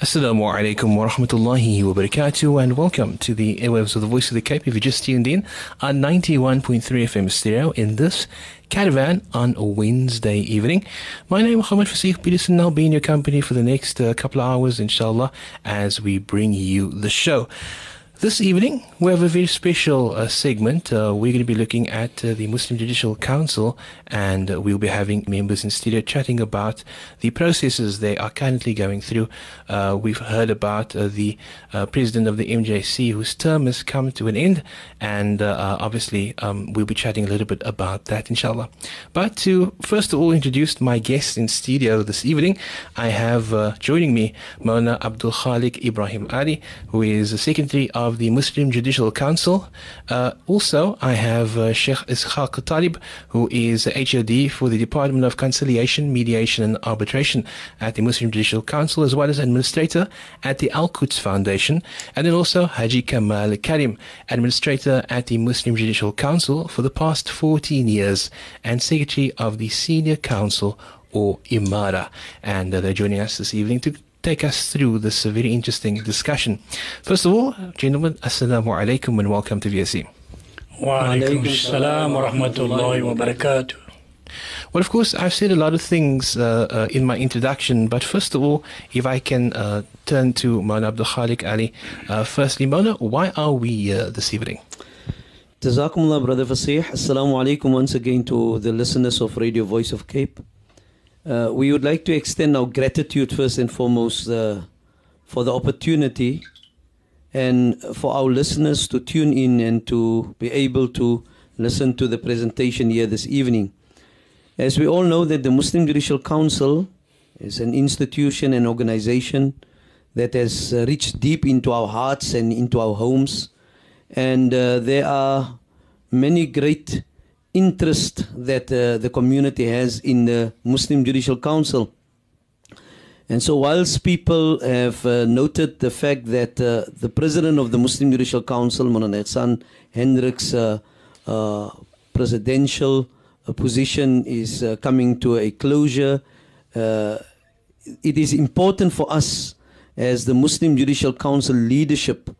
Assalamu alaikum wa rahmatullahi wa barakatuh and welcome to the airwaves of the Voice of the Cape. If you just tuned in on 91.3 FM stereo in this caravan on a Wednesday evening. My name is Muhammad Fasih Peterson. I'll be in your company for the next uh, couple of hours, inshallah, as we bring you the show. This evening, we have a very special uh, segment. Uh, we're going to be looking at uh, the Muslim Judicial Council, and uh, we'll be having members in studio chatting about the processes they are currently going through. Uh, we've heard about uh, the president of the MJC, whose term has come to an end, and obviously, um, we'll be chatting a little bit about that, inshallah. But to first of all introduce my guests in studio this evening, I have joining me Mona Abdul Khalik Ibrahim Ali, who is the secretary of of the Muslim Judicial Council. Uh, also, I have uh, Sheikh Ishaq Talib, who is HOD for the Department of Conciliation, Mediation and Arbitration at the Muslim Judicial Council, as well as administrator at the Al Quds Foundation. And then also Haji Kamal Karim, administrator at the Muslim Judicial Council for the past 14 years and secretary of the Senior Council or Imara. And uh, they're joining us this evening to take us through this very interesting discussion. First of all, gentlemen, Assalamu alaikum and welcome to VOC. Wa alaikum assalam wa rahmatullahi wa barakatuh. Well, of course, I've said a lot of things uh, uh, in my introduction, but first of all, if I can uh, turn to Mona Abdul Khalik Ali. Uh, firstly, Mona, why are we here this evening? Jazakumullah, Brother Fasih. Assalamu alaikum once again to the listeners of Radio Voice of Cape. Uh, we would like to extend our gratitude first and foremost uh, for the opportunity and for our listeners to tune in and to be able to listen to the presentation here this evening. As we all know that the Muslim Judicial Council is an institution and organization that has uh, reached deep into our hearts and into our homes and uh, there are many great interest that uh, the community has in the Muslim Judicial Council. And so, whilst people have uh, noted the fact that uh, the president of the Muslim Judicial Council, Moulana Ihsan Hendricks' uh, uh, presidential uh, position is coming to a closure, it is important for us as the Muslim Judicial Council leadership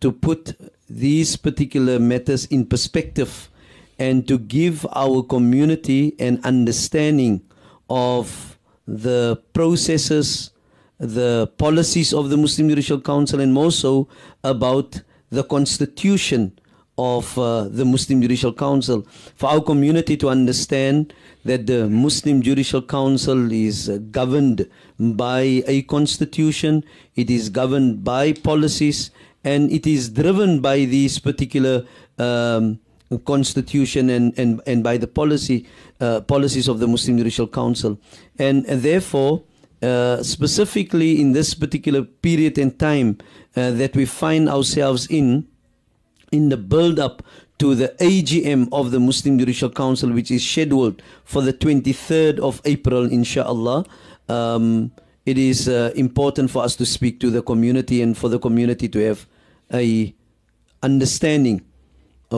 to put these particular matters in perspective and to give our community an understanding of the processes, the policies of the Muslim Judicial Council, and more so about the constitution of uh, the Muslim Judicial Council. For our community to understand that the Muslim Judicial Council is uh, governed by a constitution, it is governed by policies, and it is driven by these particular um, constitution and, and, and by the policy uh, policies of the Muslim Judicial Council. And, and therefore, uh, specifically in this particular period and time uh, that we find ourselves in, in the build up to the AGM of the Muslim Judicial Council, which is scheduled for the 23rd of April, inshallah. Um, it is uh, important for us to speak to the community and for the community to have a understanding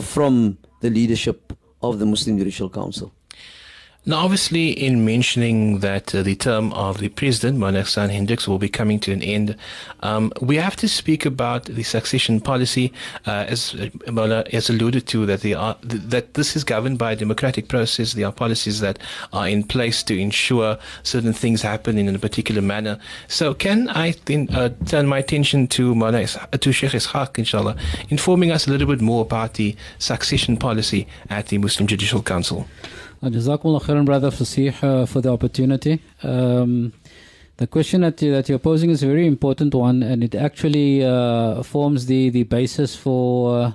from the leadership of the Muslim Judicial Council. Now, obviously, in mentioning that uh, the term of the president, Moulana Ihsan Hendricks, will be coming to an end, um, we have to speak about the succession policy, uh, as uh, Mola has alluded to, that, are, that this is governed by a democratic process. There are policies that are in place to ensure certain things happen in a particular manner. So, can I then uh, turn my attention to Moulana, to Sheikh Ishaq, inshallah, informing us a little bit more about the succession policy at the Muslim Judicial Council? Uh, Jazakumullah khairan, brother Fasih, uh, for the opportunity. Um, the question that, that you're posing is a very important one, and it actually uh, forms the, the basis for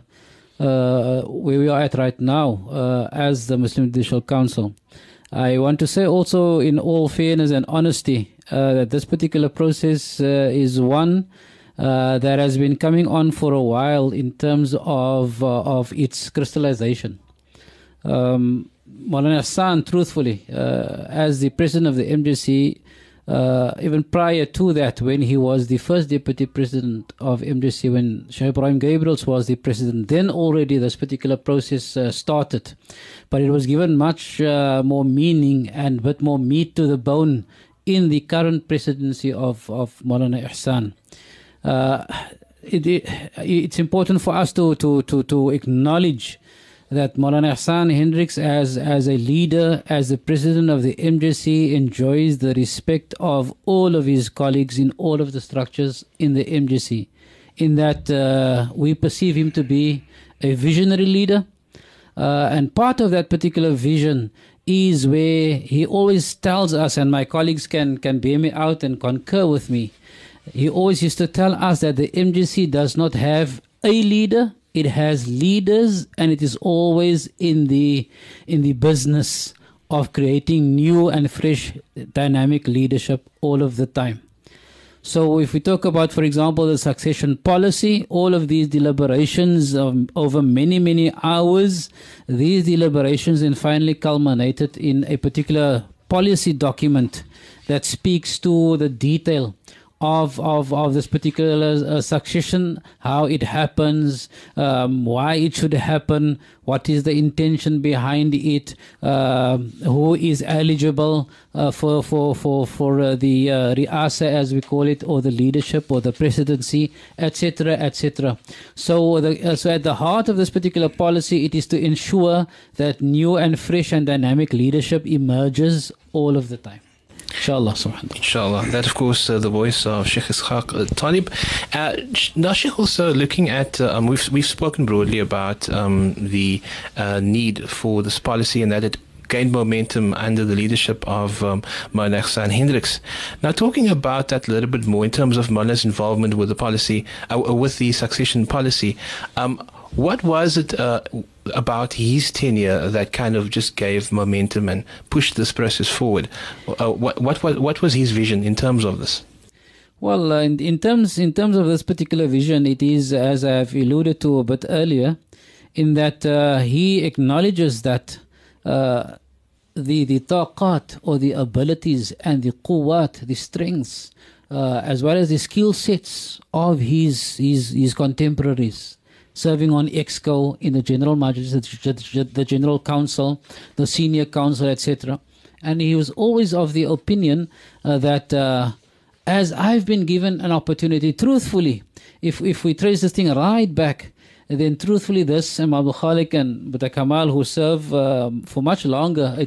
uh, uh, where we are at right now uh, as the Muslim Judicial Council. I want to say also, in all fairness and honesty, that this particular process is one that has been coming on for a while in terms of of its crystallization. Um, Maulana Ihsan, truthfully, uh, as the president of the MJC, uh, even prior to that, when he was the first deputy president of MJC, when Sheikh Ibrahim Gabriels was the president, then already this particular process uh, started. But it was given much uh, more meaning and bit more meat to the bone in the current presidency of, of Maulana Ihsan. Uh, it, it, it's important for us to, to, to, to acknowledge that Maulana Ihsan Hendricks, as, as a leader, as the president of the MJC, enjoys the respect of all of his colleagues in all of the structures in the MJC, in that uh, we perceive him to be a visionary leader. Uh, and part of that particular vision is where he always tells us, and my colleagues can, can bear me out and concur with me. He always used to tell us that the MJC does not have a leader, it has leaders and it is always in the in the business of creating new and fresh dynamic leadership all of the time. So if we talk about for example the succession policy all of these deliberations um, over many many hours these deliberations then finally culminated in a particular policy document that speaks to the detail of of of this particular uh, succession, how it happens, um, why it should happen, what is the intention behind it, uh, who is eligible uh, for for for for uh, the uh, riasa as we call it, or the leadership or the presidency, etc. etc. So the, uh, so at the heart of this particular policy, it is to ensure that new and fresh and dynamic leadership emerges all of the time. Inshallah, subhanAllah. Inshallah. That, of course, uh, the voice of Sheikh Ishaq uh, Talib. Uh, now, Sheikh, also looking at, uh, um, we've, we've spoken broadly about um, the uh, need for this policy and that it gained momentum under the leadership of um, San Hendricks. Now, talking about that a little bit more in terms of Mana's involvement with the policy, uh, with the succession policy, um, what was it uh, about his tenure that kind of just gave momentum and pushed this process forward? Uh, what, what, what, what was his vision in terms of this? Well, uh, in, in, terms in terms of this particular vision, it is as I've alluded to a bit earlier, in that uh, he acknowledges that uh, the the taqat or the abilities and the quwat, the strengths, uh, as well as the skill sets of his his his contemporaries serving on EXCO in the General Majlis, the General Council, the Senior Council, etc. And he was always of the opinion uh, that uh, as I've been given an opportunity, truthfully, if, if we trace this thing right back, then truthfully this Imam Khalik and Boeta Kamal who serve um, for much longer a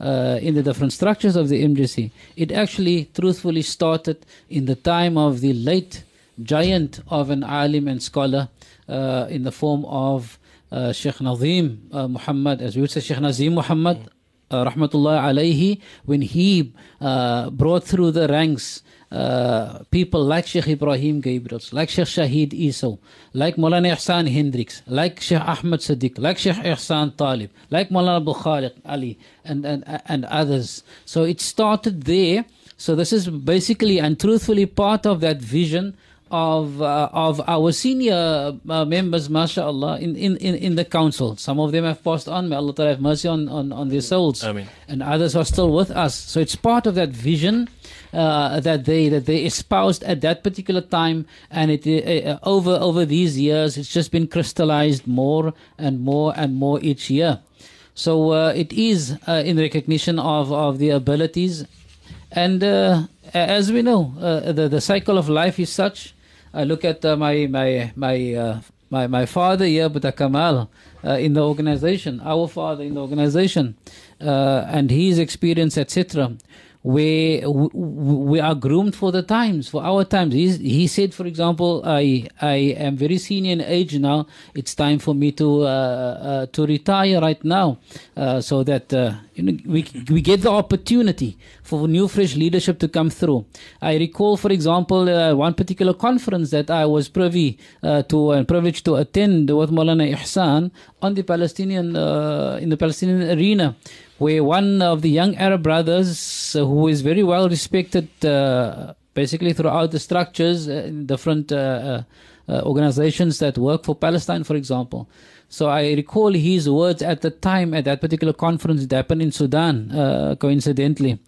uh, in the different structures of the MJC, it actually truthfully started in the time of the late giant of an alim and scholar, uh, in the form of uh, Sheikh Nazim uh, Muhammad, as we would say, Sheikh Nazim Muhammad, uh, rahmatullah alayhi, when he uh, brought through the ranks uh, people like Sheikh Ibrahim Gabriels, like Sheikh Shahid Iso, like Maulana Ihsan Hendricks, like Sheikh Ahmed Sadiq, like Sheikh Ihsan Talib, like Maulana Abu Khaliq Ali, and, and, and others. So it started there. So this is basically and truthfully part of that vision of uh, of our senior uh, members, mashallah, in, in, in, in the council. Some of them have passed on. May Allah have mercy on, on, on their souls. Amen. And others are still with us. So it's part of that vision uh, that they that they espoused at that particular time, and it uh, uh, over over these years, it's just been crystallized more and more and more each year. So uh, it is in recognition of, of the abilities, and as we know, the the cycle of life is such I look at uh, my my my uh, my my father here, Boeta Kamal, uh, in the organization, our father in the organization, uh, and his experience, etc we we are groomed for the times, for our times. He's, he said, for example, I I am very senior in age now. It's time for me to uh, uh, to retire right now, uh, so that uh, you know, we we get the opportunity for new fresh leadership to come through. I recall, for example, uh, one particular conference that I was privy uh, to and privileged to attend with Maulana Ihsan on the Palestinian in the Palestinian arena where one of the young Arab brothers, uh, who is very well respected uh, basically throughout the structures, uh, different uh, uh, organizations that work for Palestine, for example. So I recall his words at the time at that particular conference that happened in Sudan, coincidentally,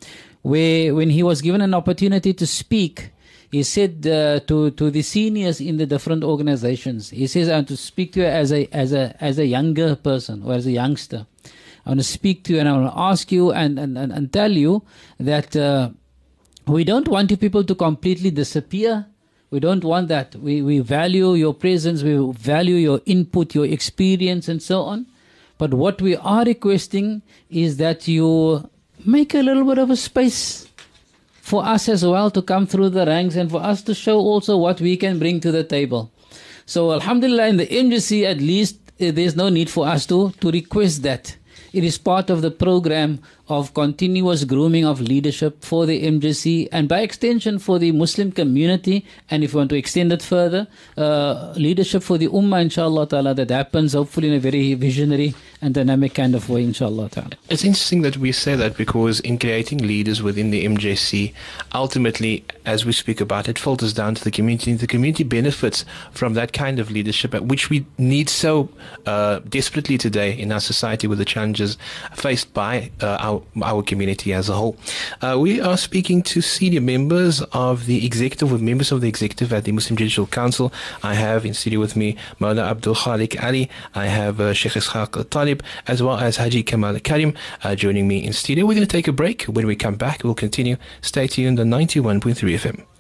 where when he was given an opportunity to speak, he said uh, to to the seniors in the different organizations. He says, "I want to speak to you as a as a as a younger person or as a youngster." I want to speak to you and I want to ask you and, and, and, and tell you that uh, we don't want you people to completely disappear. We don't want that. We, we value your presence, we value your input, your experience, and so on. But what we are requesting is that you make a little bit of a space for us as well to come through the ranks and for us to show also what we can bring to the table. So, Alhamdulillah, in the MJC at least, eh, there's no need for us to, to request that. It is part of the program of continuous grooming of leadership for the MJC and by extension for the Muslim community. And if you want to extend it further, uh, leadership for the Ummah, inshallah ta'ala, that happens hopefully in a very visionary and dynamic kind of way, inshallah ta'ala. It's interesting that we say that because in creating leaders within the MJC, ultimately, as we speak about it, filters down to the community. The community benefits from that kind of leadership, which we need so uh, desperately today in our society with the challenges faced by uh, our, our community as a whole. Uh, we are speaking to senior members of the executive, with members of the executive at the Muslim Judicial Council. I have in studio with me Mawla Abdul Khalik Ali. I have uh, Sheikh Ishaq Talib, as well as Haji Kamal Karim uh, joining me in studio. We're going to take a break. When we come back, we'll continue. Stay tuned on 91.3 FM.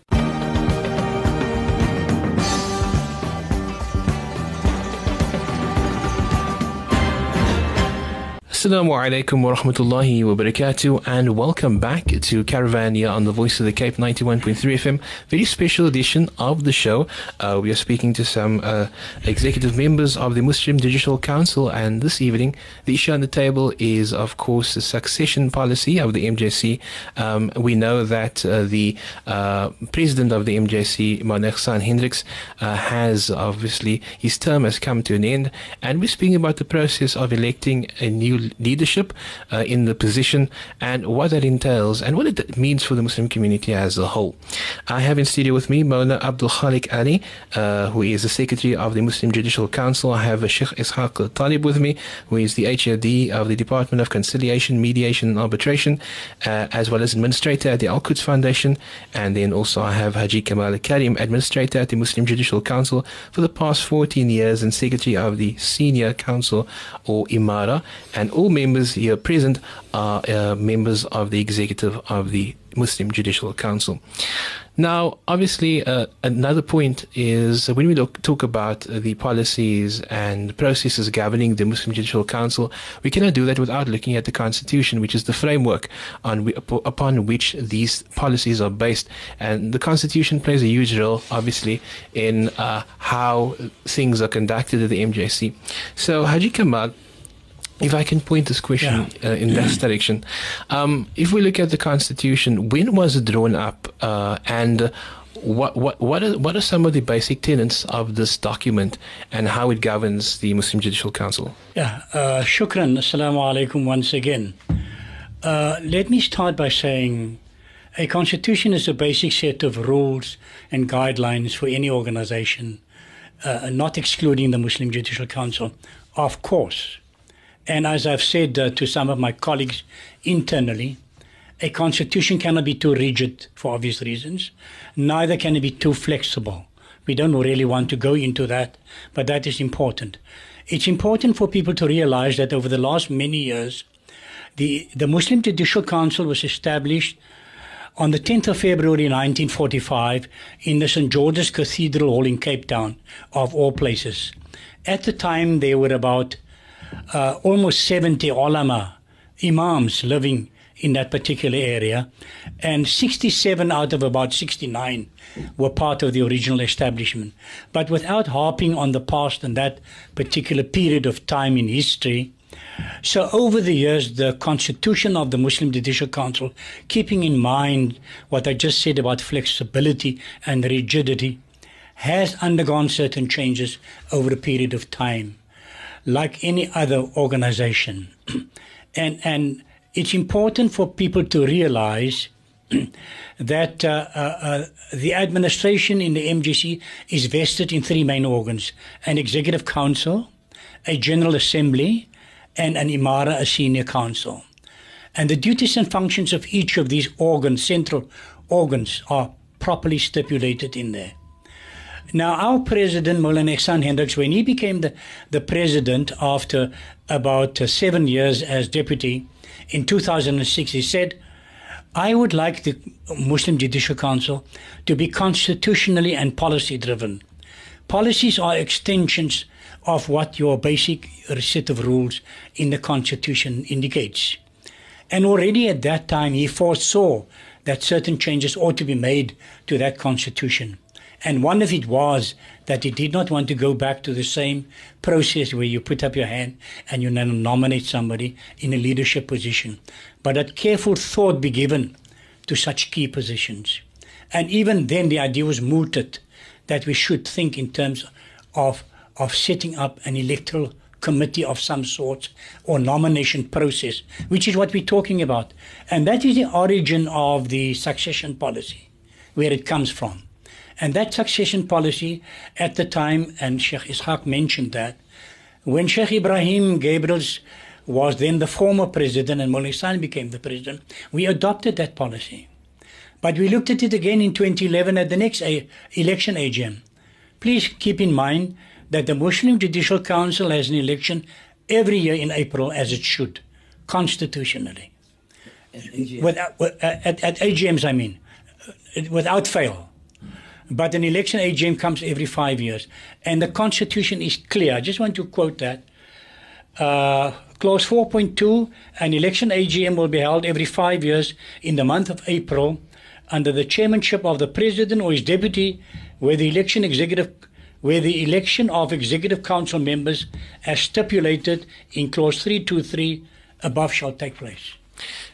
Assalamu alaikum wa rahmatullahi wa barakatuh and welcome back to Caravan here on the Voice of the Cape 91.3 FM. Very special edition of the show. Uh, we are speaking to some uh, executive members of the Muslim Judicial Council and this evening the issue on the table is of course the succession policy of the MJC. Um, we know that uh, the uh, president of the MJC, Mohamed San Hendricks, uh, has obviously his term has come to an end and we're speaking about the process of electing a new leadership uh, in the position and what that entails and what it means for the Muslim community as a whole. I have in studio with me Mawla Abdul Khalik Ali, uh, who is the Secretary of the Muslim Judicial Council. I have Sheikh Ishaq Talib with me, who is the HOD of the Department of Conciliation, Mediation and Arbitration, uh, as well as Administrator at the Al Quds Foundation. And then also I have Haji Kamal Karim, Administrator at the Muslim Judicial Council for the past 14 years and Secretary of the Senior Council or Imara. And all members here present are uh, members of the executive of the Muslim Judicial Council. Now, obviously, uh, another point is when we look, talk about the policies and processes governing the Muslim Judicial Council, we cannot do that without looking at the Constitution, which is the framework on upon which these policies are based. And the Constitution plays a huge role, obviously, in uh, how things are conducted at the MJC. So, Haji Kamal, if I can point this question yeah. uh, in that direction, um, if we look at the Constitution, when was it drawn up, uh, and what what what are, what are some of the basic tenets of this document, and how it governs the Muslim Judicial Council? Yeah, uh, shukran. Assalamu alaikum once again. Uh, let me start by saying. A constitution is a basic set of rules and guidelines for any organization, uh, not excluding the Muslim Judicial Council. Of course, and as I've said uh, to some of my colleagues internally, a constitution cannot be too rigid for obvious reasons, neither can it be too flexible. We don't really want to go into that, but that is important. It's important for people to realize that over the last many years, the, the Muslim Judicial Council was established on the 10th of February 1945 in the St. George's Cathedral Hall in Cape Town, of all places. At the time, there were about uh, almost 70 ulama, imams living in that particular area, and 67 out of about 69 were part of the original establishment. But without harping on the past and that particular period of time in history, so over the years, the constitution of the Muslim Judicial Council, keeping in mind what I just said about flexibility and rigidity, has undergone certain changes over a period of time like any other organization. and, and it's important for people to realize that uh, uh, uh, the administration in the MJC is vested in three main organs an executive council, a general assembly, and an imara, a senior council. And the duties and functions of each of these organs, central organs, are properly stipulated in there. Now, our president, Moulana Ihsan Hendricks, when he became the, the president after about uh, seven years as deputy in 2006, he said, I would like the Muslim Judicial Council to be constitutionally and policy driven. Policies are extensions of what your basic set of rules in the Constitution indicates. And already at that time, he foresaw that certain changes ought to be made to that Constitution. And one of it was that he did not want to go back to the same process where you put up your hand and you nominate somebody in a leadership position, but that careful thought be given to such key positions. And even then, the idea was mooted that we should think in terms of, of setting up an electoral committee of some sort or nomination process, which is what we're talking about. And that is the origin of the succession policy, where it comes from. And that succession policy at the time, and Sheikh Ishaq mentioned that, when Sheikh Ibrahim Gabriels was then the former president and Mullah became the president, we adopted that policy. But we looked at it again in 2011 at the next election AGM. Please keep in mind that the Muslim Judicial Council has an election every year in April, as it should, constitutionally. Without, uh, at, at AGMs, I mean, uh, without fail. But an election AGM comes every five years. And the Constitution is clear. I just want to quote that. Uh, clause 4.2 An election AGM will be held every five years in the month of April under the chairmanship of the president or his deputy, where the election executive where the election of executive council members as stipulated in clause 323 above shall take place.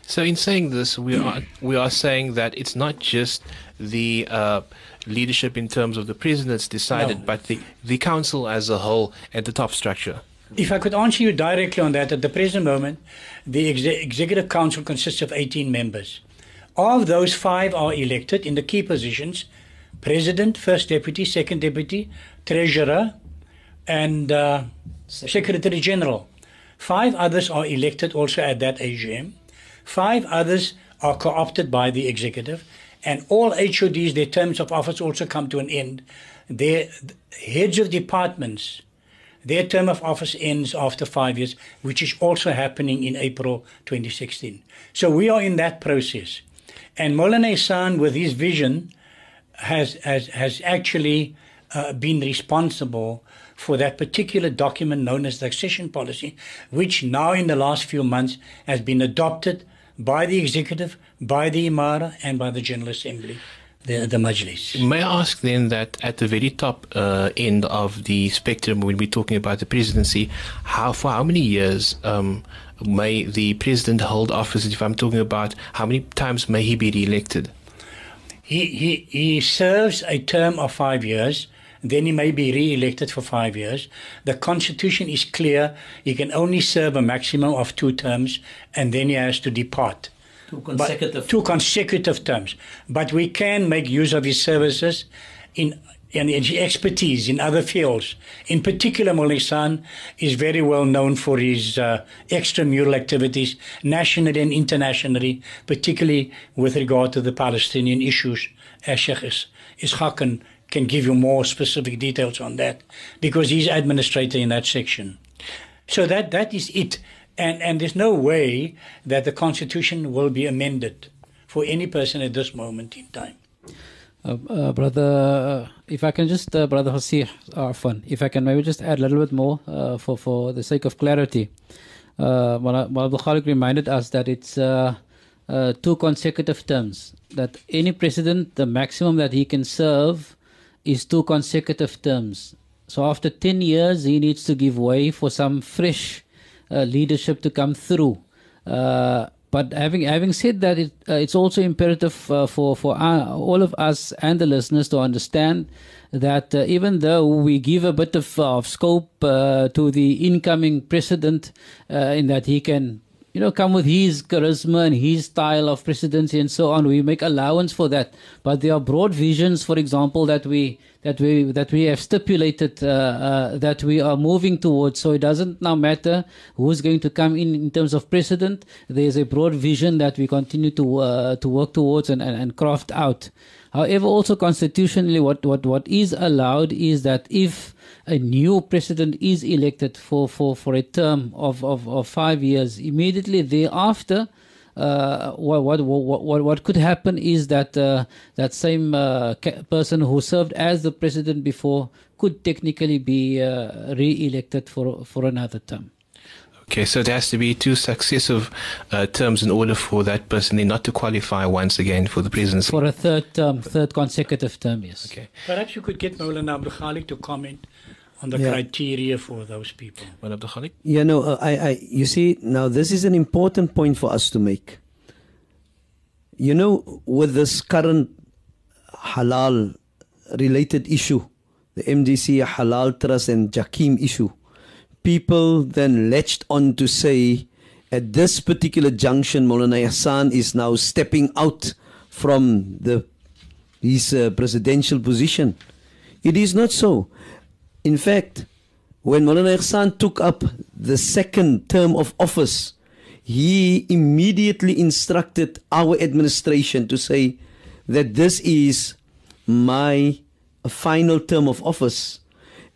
So, in saying this, we are we are saying that it's not just the uh, leadership in terms of the president that's decided, No. but the the council as a whole at the top structure. If I could answer you directly on that, at the present moment, the exe- executive council consists of 18 members. Of those, five are elected in the key positions president, first deputy, second deputy, treasurer, and uh, secretary general. Five others are elected also at that AGM. Five others are co opted by the executive. And all HODs, their terms of office also come to an end. Their heads of departments, their term of office ends after five years, which is also happening in April 2016. So we are in that process. And Molana Ihsan, with his vision, has, has, has actually uh, been responsible for that particular document known as the accession policy, which now in the last few months has been adopted by the executive, by the Imara, and by the General Assembly, the, the Majlis. May I ask then that at the very top uh, end of the spectrum, when we're talking about the presidency, how for how many years um, may the president hold office? If I'm talking about how many times may he be re-elected? He, he, he serves a term of five years, then he may be re elected for five years. The Constitution is clear. He can only serve a maximum of two terms, and then he has to depart. Two But- consecutive. two consecutive terms. But we can make use of his services in and his expertise in other fields. In particular, Molisan is very well known for his uh, extramural activities, nationally and internationally, particularly with regard to the Palestinian issues. As Sheikh Is- Ishaq can, can give you more specific details on that, because he's administrator in that section. So that that is it, and and there's no way that the constitution will be amended for any person at this moment in time. Uh, uh, brother, uh, if I can just, uh, brother Fasih Arfan, if I can maybe just add a little bit more uh, for for the sake of clarity. Uh, Abdul Khalik reminded us that it's uh, uh, two consecutive terms. That any president, the maximum that he can serve is two consecutive terms. So after ten years, he needs to give way for some fresh uh, leadership to come through. Uh, but having having said that, it, uh, it's also imperative uh, for for uh, all of us and the listeners to understand that uh, even though we give a bit of, of scope to the incoming president, in that he can you know, come with his charisma and his style of presidency and so on. We make allowance for that, but there are broad visions, for example, that we that we that we have stipulated uh, uh, that we are moving towards. So it doesn't now matter who's going to come in in terms of president. There is a broad vision that we continue to uh, to work towards and, and, and craft out. However, also constitutionally, what, what, what is allowed is that if a new president is elected for, for, for a term of, of, of five years, immediately thereafter, uh, what, what, what, what could happen is that uh, that same uh, person who served as the president before could technically be uh, re-elected for for another term. Okay, so it has to be two successive uh, terms in order for that person not to qualify once again for the presidency. For a third term, third consecutive term, yes. Okay. Perhaps you could get Maulana Abdul Khalik to comment on the yeah. criteria for those people. Maulana Abdul Khalik? Yeah, no, uh, I, I, you see, now this is an important point for us to make. You know, with this current halal related issue, the MJC Halal Trust and JAKIM issue, people then latched on to say, at this particular junction, Maulana Ihsan is now stepping out from the his uh, presidential position. It is not so. In fact, when Maulana Ihsan took up the second term of office, he immediately instructed our administration to say that this is my final term of office.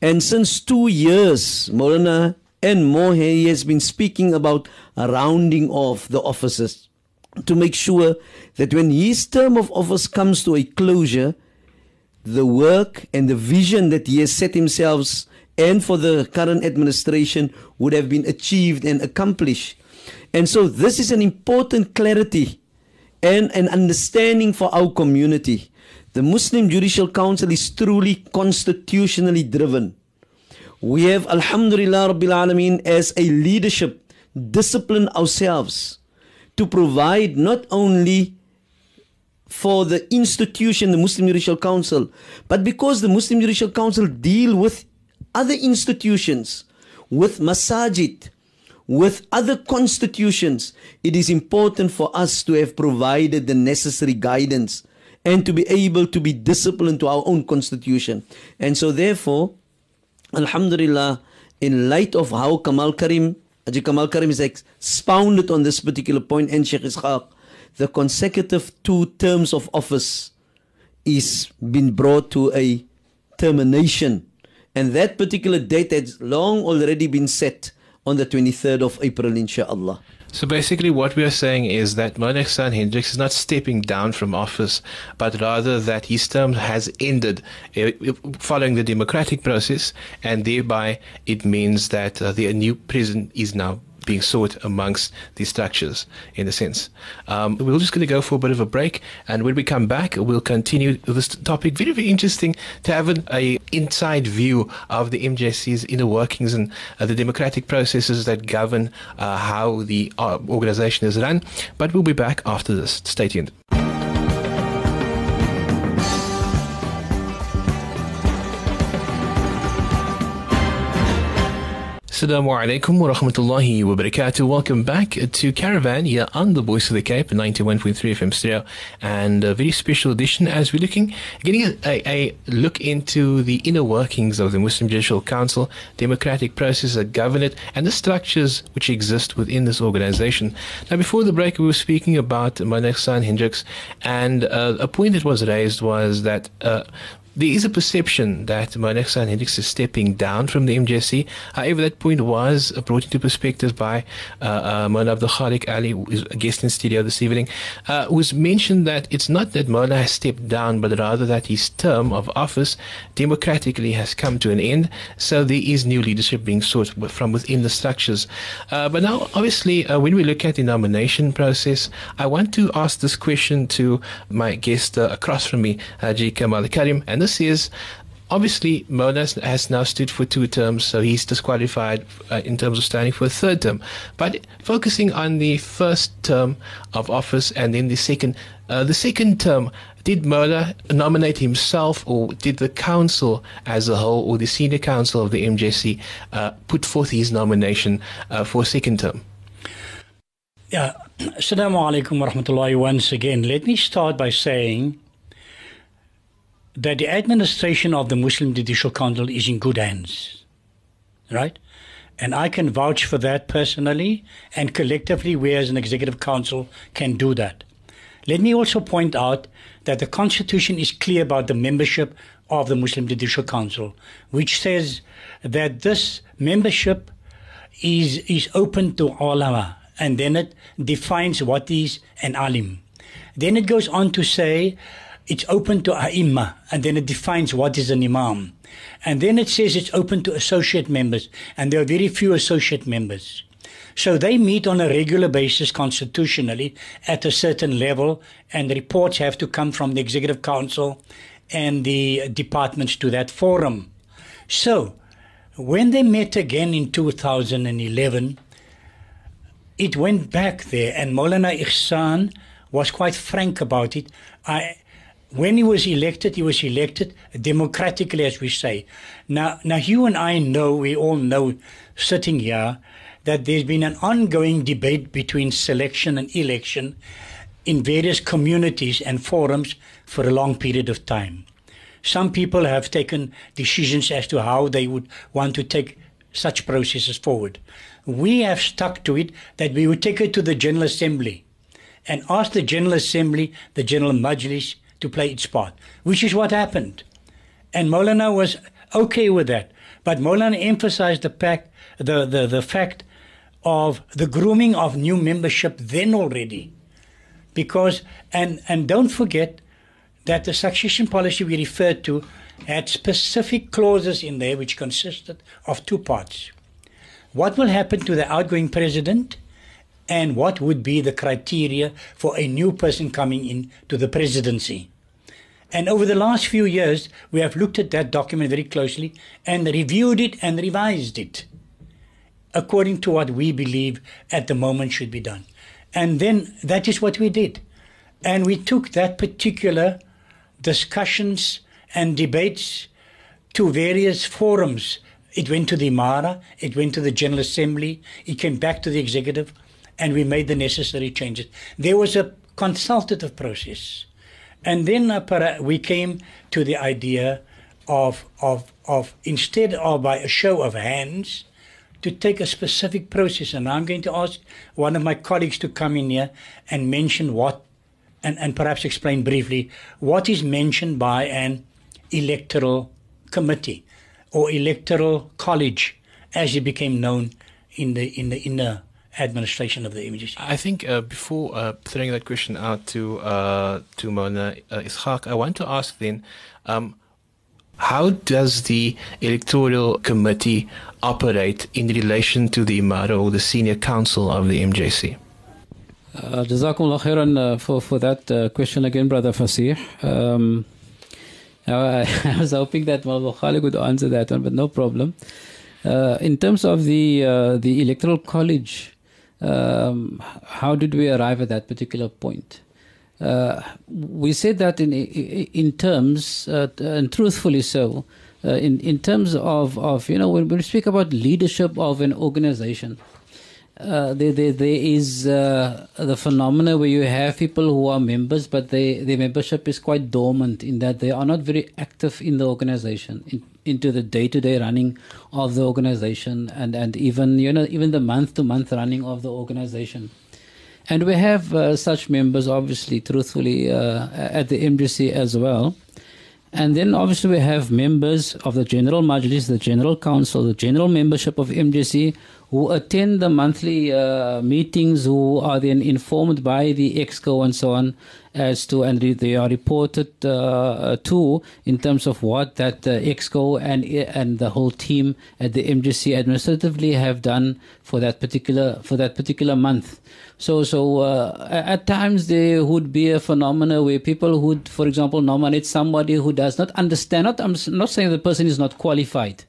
And since two years, Maulana and more, he has been speaking about rounding off the offices to make sure that when his term of office comes to a closure, the work and the vision that he has set himself and for the current administration would have been achieved and accomplished. And so this is an important clarity and an understanding for our community the Muslim Judicial Council is truly constitutionally driven. We have, Alhamdulillah Rabbil Alameen, as a leadership, discipline ourselves to provide not only for the institution, the Muslim Judicial Council, but because the Muslim Judicial Council deal with other institutions, with masajid, with other constitutions, it is important for us to have provided the necessary guidance and to be able to be disciplined to our own constitution. And so, therefore, Alhamdulillah, in light of how Kamal Karim, Haji Kamal Karim is expounded on this particular point, and Sheikh Ishaq, the consecutive two terms of office is been brought to a termination. And that particular date has long already been set on the 23rd of April, inshaAllah. So basically, what we are saying is that Moulana Ihsan Hendricks is not stepping down from office, but rather that his term has ended uh, following the democratic process, and thereby it means that uh, the new president is now being sought amongst these structures in a sense. Um, we're just going to go for a bit of a break, and when we come back, we'll continue this topic. Very, very interesting to have an a inside view of the MJC's inner workings and uh, the democratic processes that govern uh, how the uh, organization is run. But we'll be back after this. Stay tuned. Assalamu alaikum wa rahmatullahi wa barakatuh. Welcome back to Caravan here on the Voice of the Cape, 91.3 FM stereo, and a very special edition as we're looking, getting a, a, a, look into the inner workings of the Muslim Judicial Council, democratic processes that govern it, and the structures which exist within this organization. Now, before the break, we were speaking about Moulana Ihsan Hendricks, and uh, a point that was raised was that uh, there is a perception that Monex and Hendricks is stepping down from the MJC. However, that point was brought into perspective by uh, uh, Mona Abdul Khalik Ali, who is a guest in studio this evening, uh, who's mentioned that it's not that Mona has stepped down, but rather that his term of office democratically has come to an end. So there is new leadership being sought from within the structures. Uh, but now, obviously, uh, when we look at the nomination process, I want to ask this question to my guest uh, across from me, Haji Kamal Karim, and this is obviously Mona has now stood for two terms, so he's disqualified uh, in terms of standing for a third term. But focusing on the first term of office and then the second, uh, the second term, did Mona nominate himself, or did the council as a whole, or the senior council of the MJC, uh, put forth his nomination uh, for a second term? Yeah, Assalamu alaikum wa rahmatullahi once again. Let me start by saying that the administration of the Muslim Judicial Council is in good hands, right? And I can vouch for that personally, and collectively, we as an executive council can do that. Let me also point out that the constitution is clear about the membership of the Muslim Judicial Council, which says that this membership is, is open to ulama and then it defines what is an alim. Then it goes on to say it's open to ai and then it defines what is an imam. And then it says it's open to associate members, and there are very few associate members. So they meet on a regular basis constitutionally at a certain level, and reports have to come from the Executive Council and the departments to that forum. So when they met again in 2011, it went back there, and Molana Ihsan was quite frank about it. I, when he was elected, he was elected democratically, as we say. Now, now you and I know, we all know, sitting here, that there's been an ongoing debate between selection and election in various communities and forums for a long period of time. Some people have taken decisions as to how they would want to take such processes forward. We have stuck to it that we would take it to the General Assembly and ask the General Assembly, the General Majlis, to play its part, which is what happened. And Molana was okay with that. But Molana emphasized the, the, the, the fact of the grooming of new membership then already. Because, and, and don't forget that the succession policy we referred to had specific clauses in there which consisted of two parts. What will happen to the outgoing president and what would be the criteria for a new person coming in to the presidency. And over the last few years, we have looked at that document very closely and reviewed it and revised it according to what we believe at the moment should be done. And then that is what we did. And we took that particular discussions and debates to various forums. It went to the Imara, it went to the General Assembly, it came back to the executive, and we made the necessary changes. There was a consultative process. And then uh, we came to the idea of, of, of instead of by a show of hands, to take a specific process. And I'm going to ask one of my colleagues to come in here and mention what, and, and perhaps explain briefly what is mentioned by an electoral committee or electoral college, as it became known in the in the inner administration of the MJC's. I think uh, before uh, throwing that question out to uh, to Mona uh, Ishaq, I want to ask then. Um, how does the electoral committee operate in relation to the Imara or the senior council of the MJC? Uh, Jazakumullah khairan uh, for, for that uh, question again, Brother Fasih. Um, I, I, was hoping that Malwa Khalid would answer that one, but no problem. Uh, in terms of the uh, the electoral college, um, how did we arrive at that particular point? Uh, we said that in in terms uh, and truthfully so. Uh, in in terms of, of you know when we speak about leadership of an organization, uh, there, there, there is uh, the phenomena where you have people who are members, but they, their membership is quite dormant in that they are not very active in the organization, in, into the day-to-day running of the organization, and, and even you know even the month-to-month running of the organization. And we have uh, such members, obviously, truthfully, uh, at the MJC as well. And then obviously we have members of the General Majlis, the General Council, the General Membership of MJC who attend the monthly uh, meetings, who are then informed by the EXCO and so on as to, and they are reported uh, to in terms of what that uh, EXCO and and the whole team at the MJC administratively have done for that particular for that particular month. So, so uh, at times there would be a phenomena where people would, for example, nominate somebody who does not understand. Not, I'm not saying the person is not qualified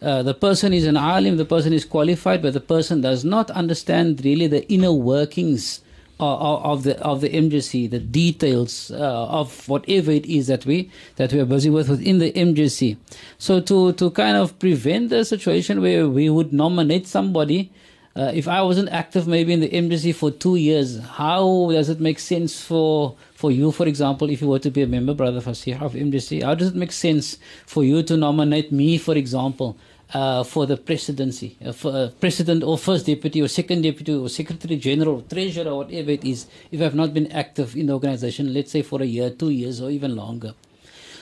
uh, the person is an alim, the person is qualified, but the person does not understand really the inner workings of, of the of the MJC, the details uh, of whatever it is that we that we are busy with within the MJC. So to to kind of prevent the situation where we would nominate somebody. Uh, if I wasn't active maybe in the MJC for two years, how does it make sense for for you, for example, if you were to be a member, Brother Fasih of MJC, how does it make sense for you to nominate me, for example, uh, for the presidency, uh, for, uh, president or first deputy or second deputy or secretary general, or treasurer, or whatever it is, if I've not been active in the organization, let's say for a year, two years, or even longer.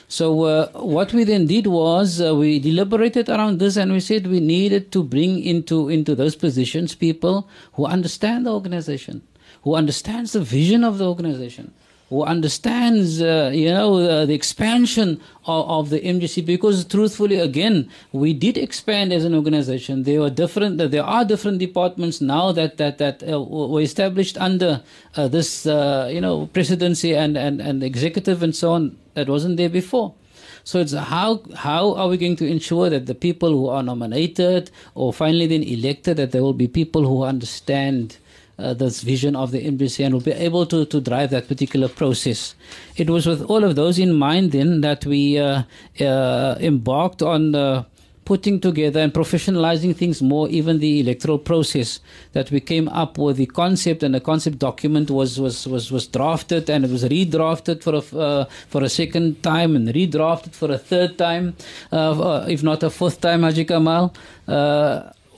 So uh, what we then did was uh, we deliberated around this, and we said we needed to bring into into those positions people who understand the organization, who understands the vision of the organization, who understands, uh, you know, uh, the expansion of, of, the MJC. Because truthfully, again, we did expand as an organization. There were different, there are different departments now that that that uh, were established under uh, this, uh, you know, presidency and, and and executive and so on. That wasn't there before. So it's how how are we going to ensure that the people who are nominated or finally then elected that there will be people who understand uh, this vision of the MJC and will be able to, to drive that particular process. It was with all of those in mind then that we uh, uh, embarked on uh, putting together and professionalizing things more, even the electoral process, that we came up with the concept and the concept document was, was, was, was drafted and it was redrafted for a, uh, for a second time and redrafted for a third time, uh, if not a fourth time, Haji Kamal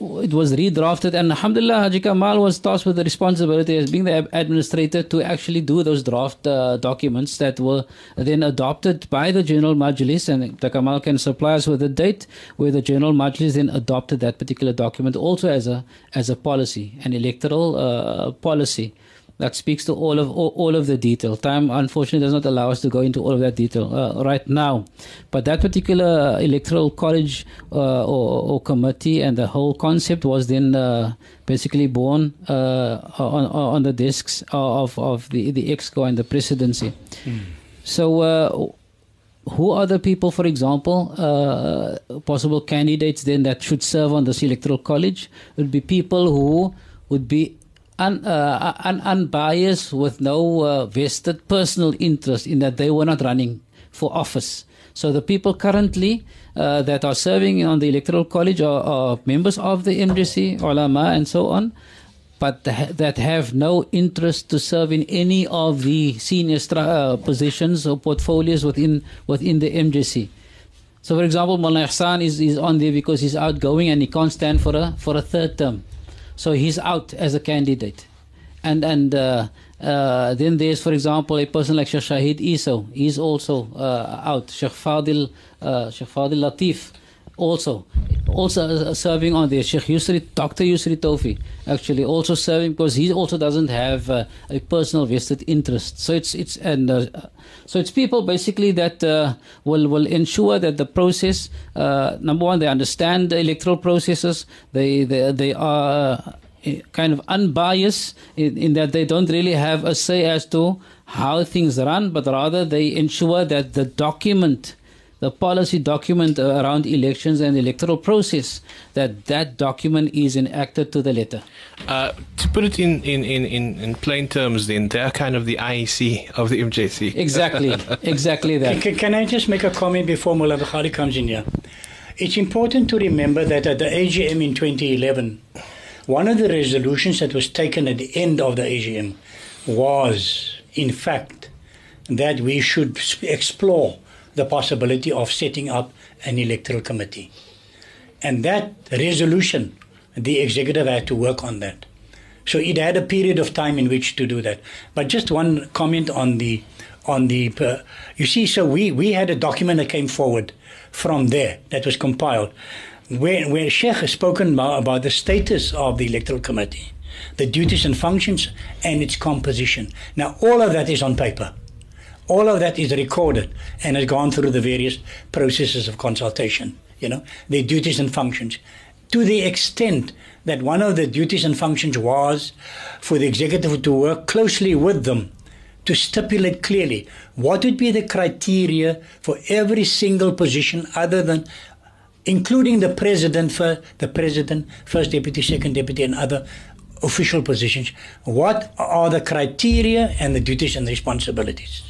it was redrafted, and Alhamdulillah, Haji Kamal was tasked with the responsibility as being the administrator to actually do those draft uh, documents that were then adopted by the General Majlis. And the Kamal can supply us with a date where the General Majlis then adopted that particular document also as a as a policy, an electoral uh, policy that speaks to all of all, all, of the detail. Time, unfortunately, does not allow us to go into all of that detail uh, right now. But that particular electoral college uh, or, or, committee and the whole concept was then uh, basically born uh, on, on the desks of, of the, the EXCO and the presidency. Mm. So, uh, who are the people, for example, uh, possible candidates then that should serve on this electoral college? It would be people who would be un, uh, un, unbiased with no uh, vested personal interest in that they were not running for office. So the people currently uh, that are serving on the electoral college are, are, members of the MJC, ulama, and so on, but that have no interest to serve in any of the senior uh, positions or portfolios within within the MJC. So, for example, Mullah Ihsan is, is on there because he's outgoing and he can't stand for a for a third term. So he's out as a candidate. And and uh, uh, then there's, for example, a person like Sheikh Shahid Iso. He's also uh, out. Sheikh Fadil, Sheikh Fadil Latif also also serving on there. Sheikh Yusri, Dr. Yusri Tofi, actually also serving because he also doesn't have uh, a personal vested interest. So it's it's and uh, so it's people basically that uh, will will ensure that the process. Uh, number one, they understand the electoral processes. They they they are uh, kind of unbiased in, in that they don't really have a say as to how things run, but rather they ensure that the document the policy document around elections and the electoral process, that that document is enacted to the letter. Uh, to put it in, in, in, in, plain terms, then, they're kind of the IEC of the MJC. Exactly, exactly that. Can, can, I just make a comment before Mullah Bukhari comes in here? It's important to remember that at the AGM in 2011, one of the resolutions that was taken at the end of the AGM was, in fact, that we should explore the possibility of setting up an electoral committee. And that resolution, the executive had to work on that. So it had a period of time in which to do that. But just one comment on the on the uh, you see so we we had a document that came forward from there that was compiled where where Sheikh has spoken about the status of the electoral committee the duties and functions and its composition now all of that is on paper all of that is recorded and has gone through the various processes of consultation, you know, their duties and functions. To the extent that one of the duties and functions was for the executive to work closely with them to stipulate clearly what would be the criteria for every single position other than including the president for the president, first deputy, second deputy, and other official positions. What are the criteria and the duties and responsibilities?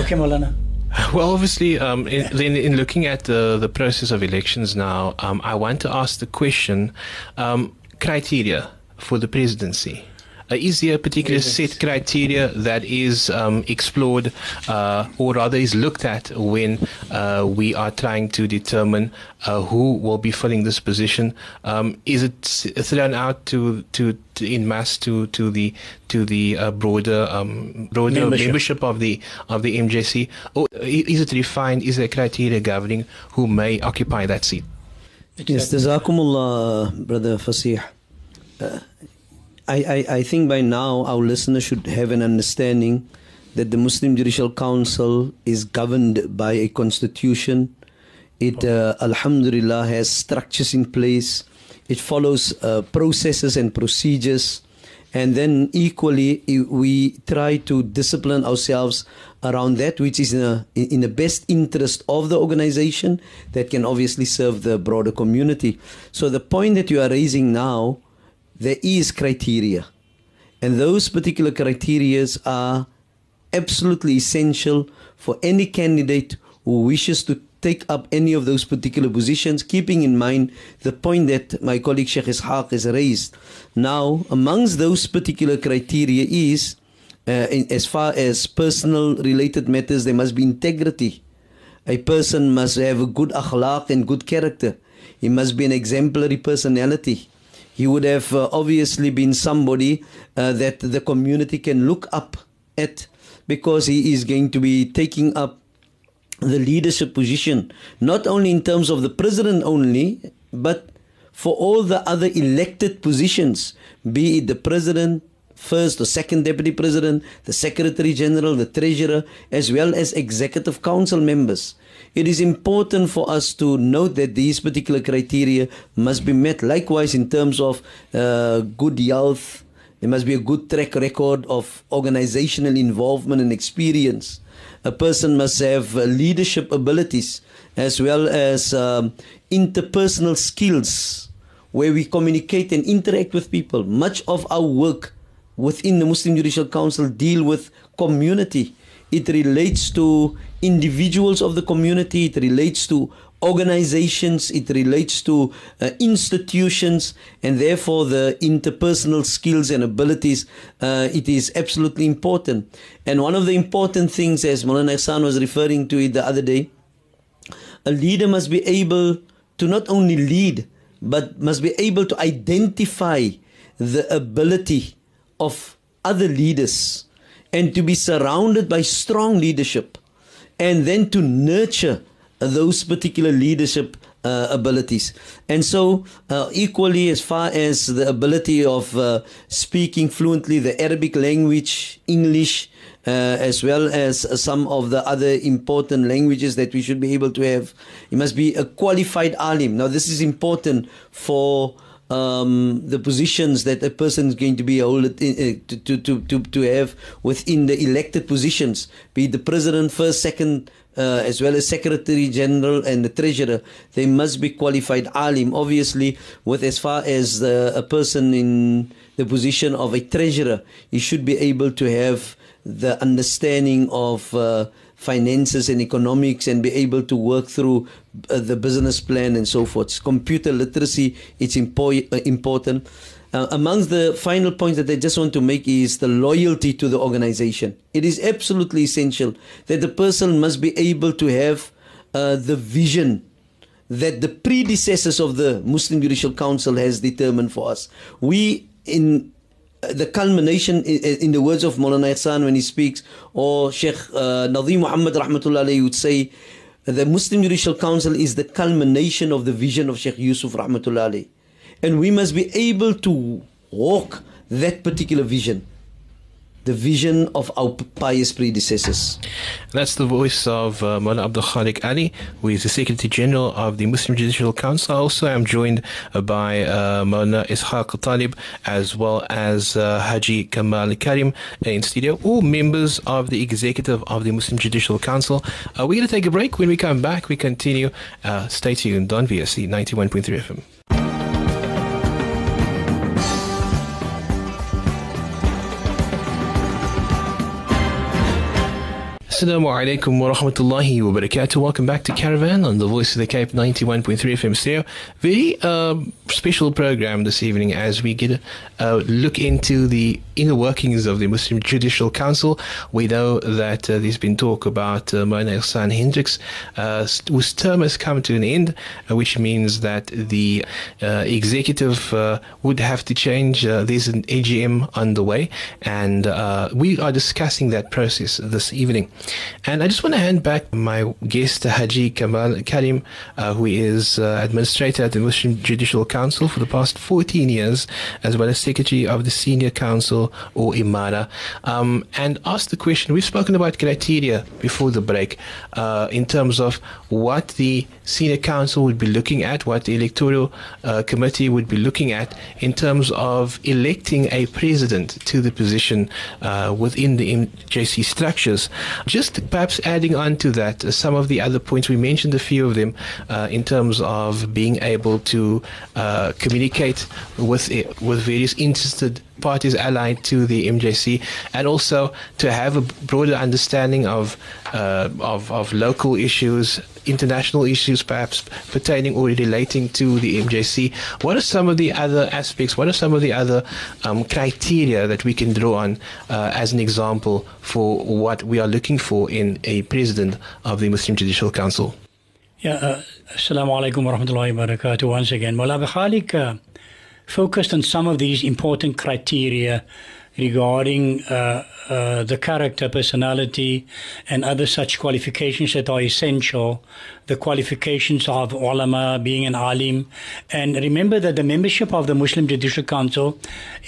Okay, Molana. Well, obviously, um, in, in, in, looking at the, the process of elections now, um, I want to ask the question um, criteria for the presidency. Uh, is there a particular Yes. set criteria that is um, explored uh, or rather is looked at when uh, we are trying to determine uh, who will be filling this position? Um, is it thrown out to, to, to in mass to, to the to the uh, broader um, broader Membership. membership of the of the MJC, or is it refined? Is there criteria governing who may occupy that seat? Yes, Jazakumullah, Brother Fasih. Uh, I, I, I think by now our listeners should have an understanding that the Muslim Judicial Council is governed by a constitution. It, uh, Alhamdulillah, has structures in place. It follows uh, processes and procedures. And then equally, we try to discipline ourselves around that which is in, a, in the best interest of the organization that can obviously serve the broader community. So the point that you are raising now, there is criteria. And those particular criteria are absolutely essential for any candidate who wishes to take up any of those particular positions, keeping in mind the point that my colleague Sheikh Ishaq has raised. Now, amongst those particular criteria is, uh, in, as far as personal related matters, there must be integrity. A person must have a good akhlaq and good character. He must be an exemplary personality. He would have uh, obviously been somebody uh, that the community can look up at because he is going to be taking up the leadership position, not only in terms of the president only, but for all the other elected positions, be it the president, first or second deputy president, the secretary general, the treasurer, as well as executive council members. It is important for us to note that these particular criteria must be met. Likewise, in terms of uh, good health, there must be a good track record of organizational involvement and experience. A person must have uh, leadership abilities as well as um, interpersonal skills where we communicate and interact with people. Much of our work within the Muslim Judicial Council deal with community. It relates to individuals of the community, it relates to organizations, it relates to uh, institutions, and therefore the interpersonal skills and abilities, uh, it is absolutely important. And one of the important things, as Mulana Ihsan was referring to it the other day, a leader must be able to not only lead, but must be able to identify the ability of other leaders and to be surrounded by strong leadership and then to nurture those particular leadership uh, abilities. And so, uh, equally, as far as the ability of uh, speaking fluently the Arabic language, English, uh, as well as some of the other important languages that we should be able to have, he must be a qualified alim. Now, this is important for um, the positions that a person is going to be hold, uh, to, to, to, to, have within the elected positions, be the president, first, second, uh, as well as secretary general and the treasurer, they must be qualified alim. Obviously, with as far as a person in the position of a treasurer, he should be able to have the understanding of uh, finances and economics and be able to work through uh, the business plan and so forth. Computer literacy it's impo- uh, important. Uh, amongst the final points that I just want to make is the loyalty to the organization. It is absolutely essential that the person must be able to have uh, the vision that the predecessors of the Muslim Judicial Council has determined for us. We in the culmination in, the words of Maulana Ihsan when he speaks, or Sheikh uh, Nadim Muhammad Rahmatullah would say, the Muslim Judicial Council is the culmination of the vision of Sheikh Yusuf Rahmatullah. And we must be able to walk that particular vision, the vision of our pious predecessors. That's the voice of uh, Mullah Abdul Khalik Ali, who is the Secretary General of the Muslim Judicial Council. Also, I'm joined uh, by uh, Mullah Ishaq Talib as well as uh, Haji Kamal Karim in studio, all members of the executive of the Muslim Judicial Council. Uh, we're going to take a break. When we come back, we continue. Uh, stay tuned on VOC 91.3 FM. Assalamu alaikum wa rahmatullahi wa barakatuh. Welcome back to Caravan on the Voice of the Cape 91.3 FM stereo. Very uh, special program this evening as we get a look into the inner workings of the Muslim Judicial Council. We know that uh, there's been talk about uh, Moulana Ihsan Hendricks, uh, whose term has come to an end, uh, which means that the uh, executive uh, would have to change. there's an AGM on the way, and we are discussing that process this evening. And I just want to hand back my guest, Haji Kamal Karim, who is administrator at the Muslim Judicial Council for the past 14 years, as well as secretary of the Senior Council or Imara, um, and ask the question. We've spoken about criteria before the break uh, in terms of what the senior council would be looking at, what the electoral uh, committee would be looking at in terms of electing a president to the position uh, within the MJC structures. Just perhaps adding on to that, uh, some of the other points we mentioned a few of them uh, in terms of being able to uh, communicate with with various interested parties allied to the MJC, and also to have a broader understanding of uh, of, of local issues, international issues, perhaps pertaining or relating to the MJC. What are some of the other aspects? What are some of the other um, criteria that we can draw on uh, as an example for what we are looking for in a president of the Muslim Judicial Council? Yeah, uh, Assalamu alaikum wa rahmatullahi wa barakatuh once again. Mullah uh, focused on some of these important criteria regarding uh, uh, the character, personality, and other such qualifications that are essential. The qualifications of ulama, being an alim, and remember that the membership of the Muslim Judicial Council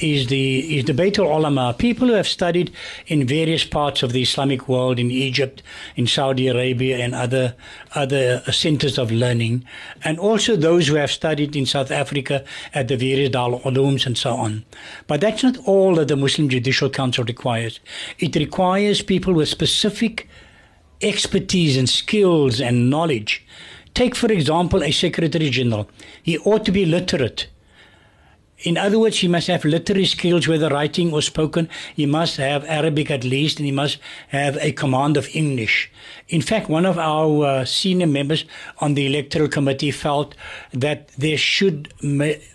is the is the Baitul Ulama, people who have studied in various parts of the Islamic world, in Egypt, in Saudi Arabia, and other other centers of learning, and also those who have studied in South Africa at the various Darul Ulooms and so on. But that's not all that the Muslim Judicial Council requires. It requires people with specific expertise and skills and knowledge. Take, for example, a Secretary General. He ought to be literate. In other words, he must have literary skills, whether writing or spoken. He must have Arabic at least, and he must have a command of English. In fact, one of our uh, senior members on the electoral committee felt that there should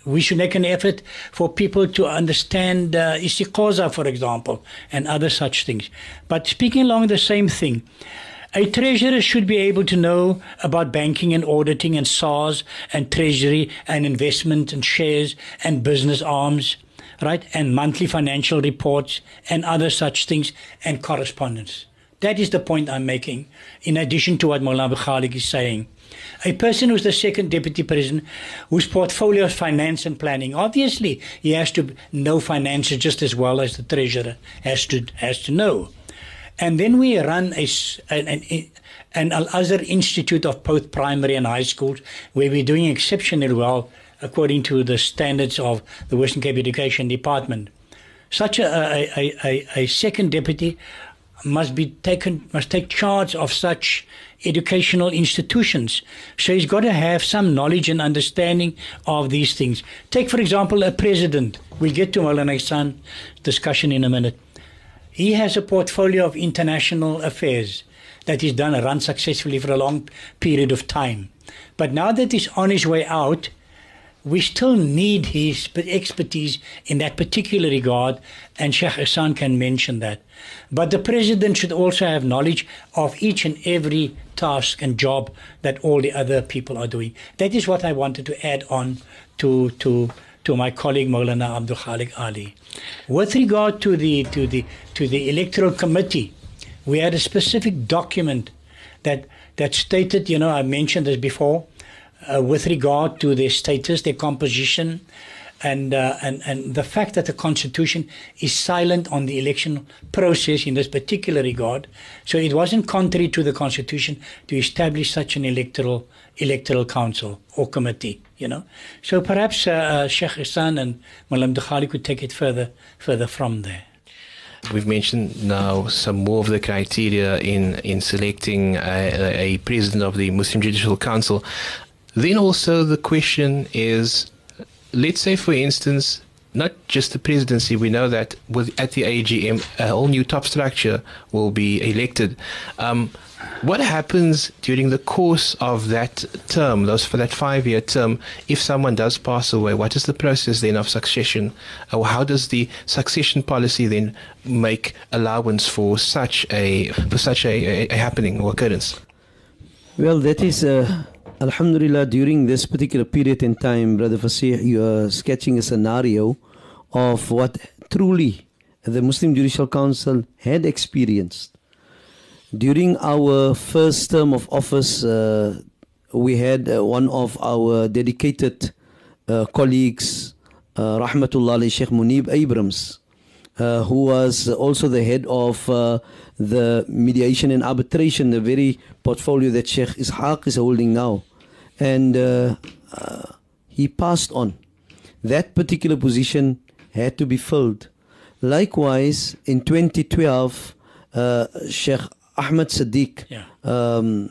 we should make an effort for people to understand uh, istiqaza, for example, and other such things. But speaking along the same thing, a treasurer should be able to know about banking and auditing and SARS and treasury and investment and shares and business arms, right? And monthly financial reports and other such things and correspondence. That is the point I'm making, in addition to what Mullah Khalik is saying. A person who's the second deputy president, whose portfolio is finance and planning, obviously he has to know finances just as well as the treasurer has to has to know. And then we run a, an, an, an Al Azhar Institute of both primary and high schools where we're doing exceptionally well according to the standards of the Western Cape Education Department. Such a, a, a, a second deputy must be taken must take charge of such educational institutions. So he's got to have some knowledge and understanding of these things. Take for example a president. We'll get to Maulana Ihsan discussion in a minute. He has a portfolio of international affairs that he's done and run successfully for a long period of time. But now that he's on his way out, we still need his expertise in that particular regard, and Sheikh Ihsan can mention that. But the president should also have knowledge of each and every task and job that all the other people are doing. That is what I wanted to add on to to to my colleague Maulana Abdul Khalik Ali. With regard to the to the to the electoral committee, we had a specific document that that stated, you know, I mentioned this before, uh, with regard to their status, their composition, and, uh, and and the fact that the constitution is silent on the election process in this particular regard. So it wasn't contrary to the constitution to establish such an electoral electoral council or committee. You know, so perhaps uh, uh, Sheikh Ihsan and Malam Dukhali could take it further further from there. We've mentioned now some more of the criteria in in selecting a, a president of the Muslim Judicial Council. Then also the question is let's say, for instance, not just the presidency. We know that with at the AGM, a whole new top structure will be elected. Um, what happens during the course of that term, those for that five-year term, if someone does pass away? What is the process then of succession, or how does the succession policy then make allowance for such a for such a, a, a happening or occurrence? Well, that is, uh, Alhamdulillah, during this particular period in time, Brother Fasih, you are sketching a scenario of what truly the Muslim Judicial Council had experienced. During our first term of office, uh, we had uh, one of our dedicated uh, colleagues, uh, Rahmatullah Sheikh Munib Abrams, uh, who was also the head of uh, the mediation and arbitration, the very portfolio that Sheikh Ishaq is holding now. And uh, uh, he passed on. That particular position had to be filled. Likewise, in 2012, uh, Sheikh Ahmed Sadiq, Yeah. um,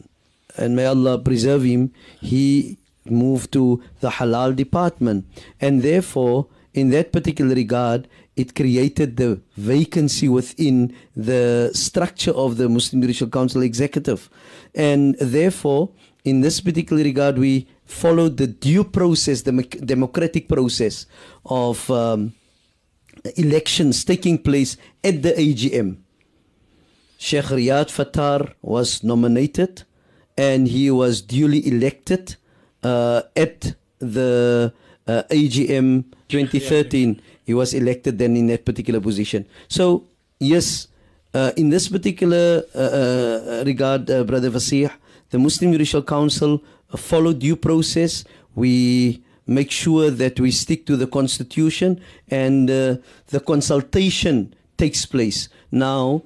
and may Allah preserve him, he moved to the halal department. And therefore, in that particular regard, it created the vacancy within the structure of the Muslim Judicial Council executive. And therefore, in this particular regard, we followed the due process, the democratic process of um, elections taking place at the AGM. Sheikh Riyad Fataar was nominated and he was duly elected uh, at the uh, AGM 2013. He was elected then in that particular position. So, yes, uh, in this particular uh, uh, regard, uh, Brother Fasih, the Muslim Judicial Council uh, followed due process. We make sure that we stick to the constitution and the consultation takes place. Now,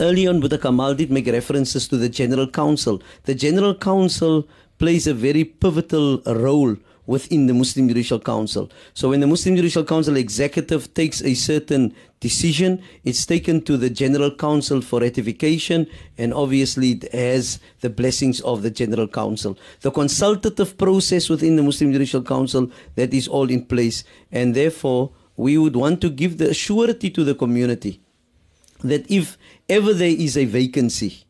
Early on, Boeta Kamal did make references to the General Council. The General Council plays a very pivotal role within the Muslim Judicial Council. So when the Muslim Judicial Council executive takes a certain decision, it's taken to the General Council for ratification and obviously it has the blessings of the General Council. The consultative process within the Muslim Judicial Council, that is all in place. And therefore, we would want to give the surety to the community that if ever there is a vacancy,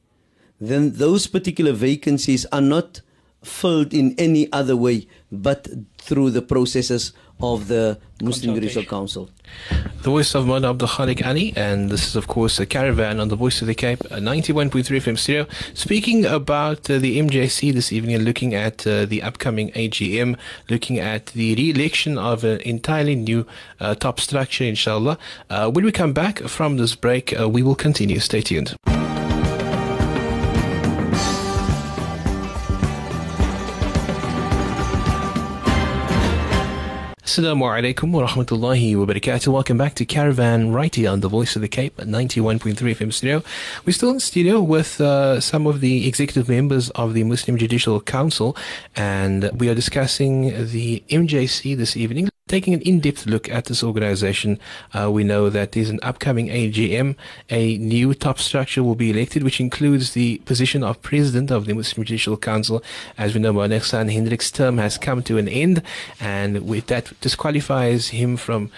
then those particular vacancies are not filled in any other way but through the processes of the Muslim Judicial Council. The voice of Moulana Abdul Khalik Ali, and this is, of course, a caravan on the Voice of the Cape, uh, 91.3 FM stereo. Speaking about uh, the MJC this evening and looking at uh, the upcoming AGM, looking at the re election of an entirely new uh, top structure, inshallah. Uh, when we come back from this break, uh, we will continue. Stay tuned. Assalamu alaikum wa rahmatullahi wa barakatuh. Welcome back to Caravan right here on the Voice of the Cape at 91.3 FM studio. We're still in studio with uh, some of the executive members of the Muslim Judicial Council, and we are discussing the MJC this evening. Taking an in-depth look at this organization, uh, we know that there's an upcoming AGM. A new top structure will be elected, which includes the position of president of the Muslim Judicial Council. As we know, Moneksan Hendricks' term has come to an end, and with that disqualifies him from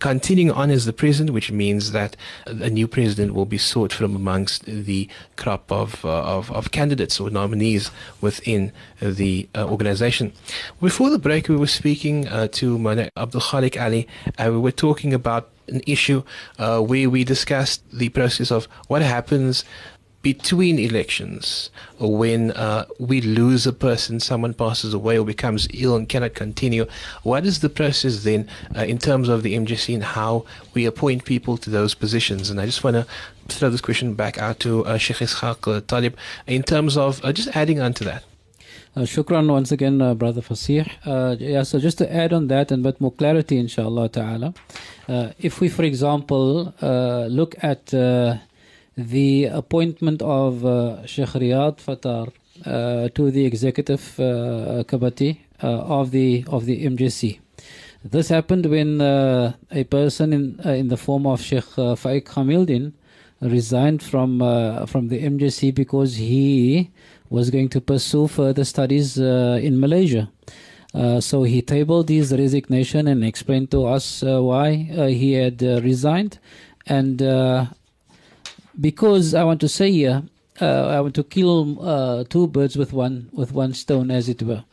continuing on as the president, which means that a new president will be sought from amongst the crop of uh, of, of candidates or nominees within the uh, organization. Before the break, we were speaking uh, to Moulana Abdul Khalik Ali, and we were talking about an issue uh, where we discussed the process of what happens between elections when uh, we lose a person, someone passes away or becomes ill and cannot continue. What is the process then uh, in terms of the MJC and how we appoint people to those positions? And I just want to throw this question back out to uh, Sheikh Ishaq uh, Talib in terms of uh, just adding on to that. Uh, shukran once again, uh, Brother Fasih. Uh, yeah, so just to add on that and but more clarity, inshallah ta'ala. Uh, if we, for example, look at the appointment of uh, Sheikh Riyad Fataar uh, to the executive uh, committee uh, of the of the MJC. This happened when uh, a person in uh, in the form of Sheikh Faik Khamildin resigned from from the MJC because he was going to pursue further studies in Malaysia. So he tabled his resignation and explained to us why he had resigned. And because I want to say here, uh, I want to kill uh, two birds with one with one stone, as it were.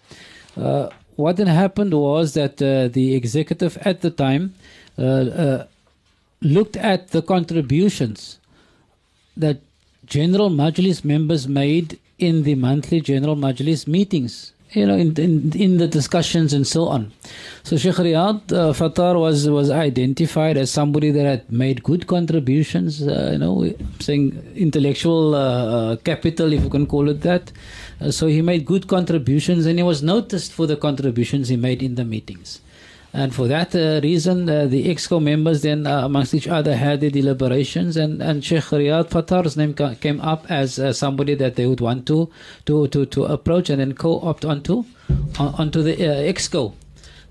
Uh, what then happened was that uh, the executive at the time looked at the contributions that General Majlis members made in the monthly General Majlis meetings you know, in, in, in the discussions and so on. So Sheikh Riyad uh, was was identified as somebody that had made good contributions. Uh, you know, saying intellectual uh, uh, capital, if you can call it that. Uh, so he made good contributions, and he was noticed for the contributions he made in the meetings. And for that uh, reason, uh, the EXCO members then uh, amongst each other had their deliberations, and, and Sheikh Riyad Fataar's name ca- came up as uh, somebody that they would want to to, to, to approach and then co-opt onto onto the uh, EXCO.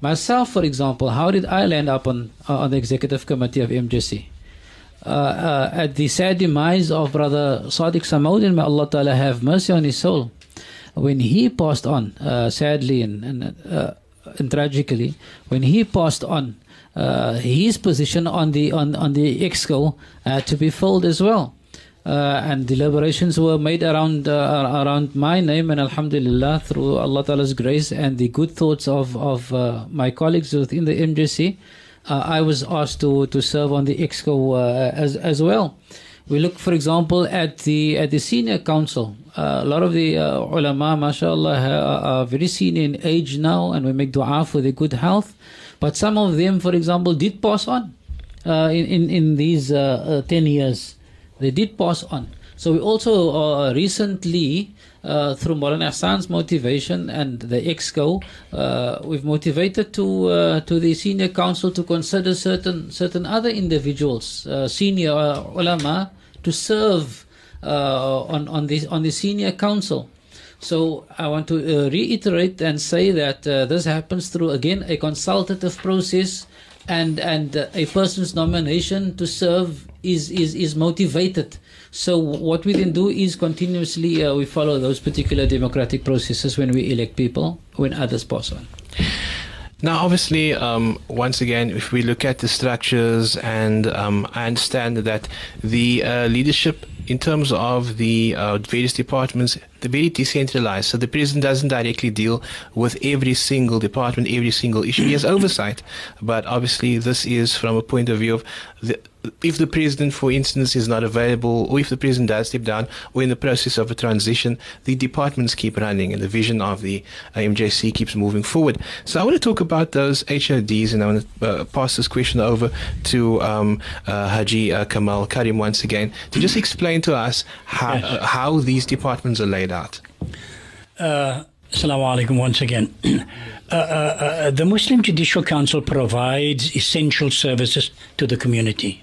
Myself, for example, how did I land up on on the executive committee of MJC? Uh, at the sad demise of Brother Sadiq Samaudin, may Allah Ta'ala have mercy on his soul, when he passed on, sadly, and, and and tragically, when he passed on, uh, his position on the on on the exco had to be filled as well. Uh, and deliberations were made around uh, around my name, and Alhamdulillah, through Allah Ta'ala's grace and the good thoughts of of uh, my colleagues within the MJC, uh, I was asked to to serve on the exco uh, as as well. We look, for example, at the at the senior council. Uh, a lot of the uh, ulama, mashallah, are, are very senior in age now, and we make dua for their good health. But some of them, for example, did pass on uh, in, in in these uh, uh, ten years. They did pass on. So we also uh, recently, uh, through Maulana Hassan's motivation and the EXCO, uh, we've motivated to uh, to the senior council to consider certain certain other individuals, uh, senior uh, ulama, to serve on on the on the senior council. So I want to reiterate and say that this happens through again a consultative process and and uh, a person's nomination to serve is is is motivated so what we then do is continuously uh, we follow those particular democratic processes when we elect people when others pass on. Now, obviously, um, once again, if we look at the structures, and um, I understand that the uh, leadership in terms of the uh, various departments, very decentralized. So the president doesn't directly deal with every single department, every single issue. He has oversight, but obviously, this is from a point of view of the if the president, for instance, is not available, or if the president does step down, or in the process of a transition, the departments keep running and the vision of the uh, MJC keeps moving forward. So I want to talk about those HODs, and I want to uh, pass this question over to um, uh, Haji uh, Kamal Karim once again to just explain to us how. Uh, how these departments are laid out. Uh, Assalamu alaikum once again. Uh, uh, uh, the Muslim Judicial Council provides essential services to the community.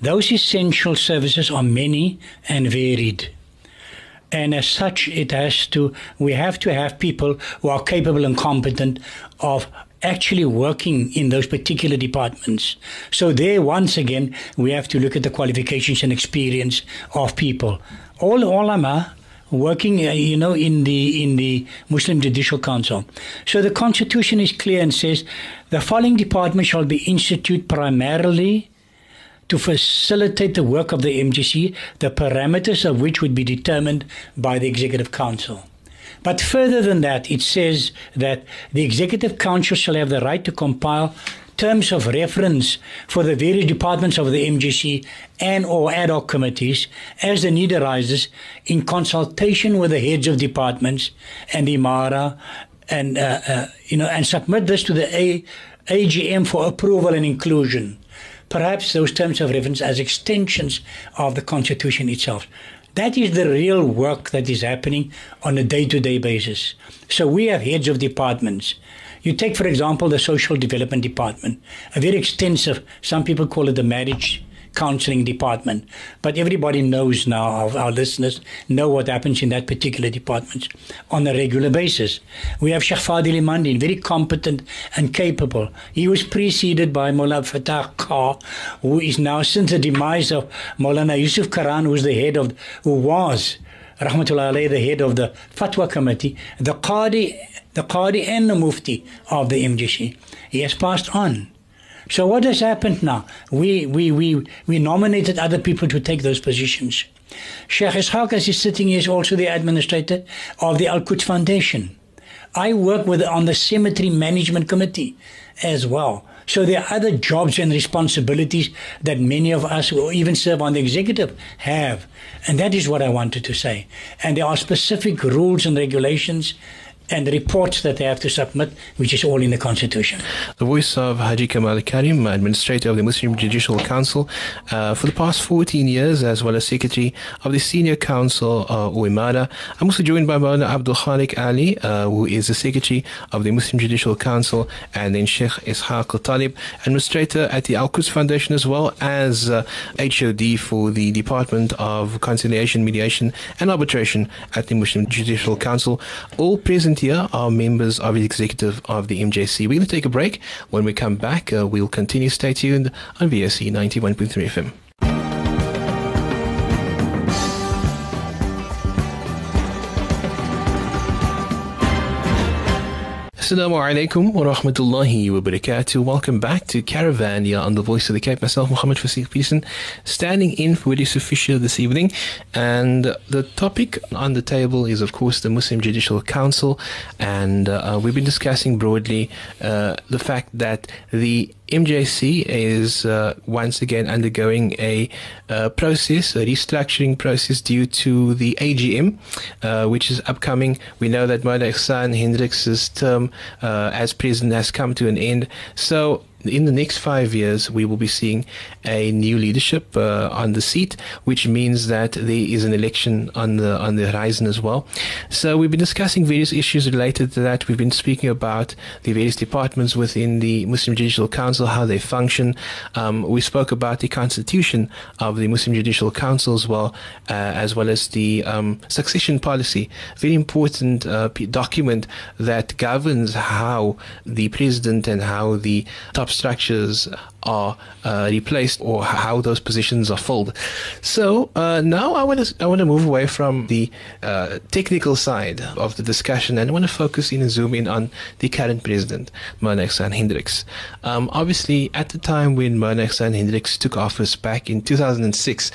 Those essential services are many and varied. And as such, it has to, we have to have people who are capable and competent of actually working in those particular departments. So there, once again, we have to look at the qualifications and experience of people. All ulama working, uh, you know, in the in the Muslim Judicial Council. So the constitution is clear and says the following department shall be instituted primarily to facilitate the work of the MJC, the parameters of which would be determined by the Executive Council. But further than that, it says that the Executive Council shall have the right to compile terms of reference for the various departments of the MJC and or ad hoc committees as the need arises in consultation with the heads of departments and Imara and uh, uh, you know and submit this to the A- AGM for approval and inclusion perhaps those terms of reference as extensions of the Constitution itself. That is the real work that is happening on a day to day basis. So we have heads of departments. You take, for example, the Social Development Department, a very extensive, some people call it the marriage counseling department. But everybody knows now, our, our, listeners know what happens in that particular department on a regular basis. We have Sheikh Fadil Imandin, very competent and capable. He was preceded by Mullah Fatah Khan, who is now, since the demise of Maulana Yusuf Karaan, who was the head of, who was Rahmatullah alayhi, the head of the Fatwa Committee, the Qadi, the Qadi and the Mufti of the MJC. He has passed on. So what has happened now? We, we, we, we nominated other people to take those positions. Sheikh Ishaq, as he's sitting is also the administrator of the Al Quds Foundation. I work with on the cemetery management committee as well. So there are other jobs and responsibilities that many of us who even serve on the executive have. And that is what I wanted to say. And there are specific rules and regulations and the reports that they have to submit, which is all in the Constitution. The voice of Haji Kamal Karim, Administrator of the Muslim Judicial Council, uh, for the past 14 years, as well as Secretary of the Senior Council, uh, Imara. I'm also joined by Maulana Abdul Khalik Ali, uh, who is the Secretary of the Muslim Judicial Council, and then Sheikh Ishaq Talib, Administrator at the Al Quds Foundation, as well as uh, HOD for the Department of Conciliation, Mediation, and Arbitration at the Muslim Judicial Council, all present here are members of the executive of the MJC. We're going to take a break. When we come back, uh, we'll continue. Stay tuned on VOC 91.3 FM. Assalamu alaikum wa rahmatullahi wa barakatuh. Welcome back to Caravan here on the Voice of the Cape. Myself, Muhammad Fasih Pearson, standing in for Widdy Sufisha this evening. And the topic on the table is, of course, the Muslim Judicial Council. And uh, we've been discussing broadly uh, the fact that the MJC is uh, once again undergoing a uh, process, a restructuring process due to the AGM, uh, which is upcoming. We know that Moulana Ihsan Hendricks' term uh, as president has come to an end. So in the next five years, we will be seeing a new leadership uh, on the seat, which means that there is an election on the on the horizon as well. So we've been discussing various issues related to that. We've been speaking about the various departments within the Muslim Judicial Council, how they function. Um, we spoke about the constitution of the Muslim Judicial Council as well, uh, as well as the um, succession policy, very important uh, document that governs how the president and how the top structures are uh, replaced or how those positions are filled. So uh, now I want to I want to move away from the uh, technical side of the discussion and I want to focus in and zoom in on the current president, Moulana Ihsan Hendricks. Um, obviously, at the time when Moulana Ihsan Hendricks took office back in 2006,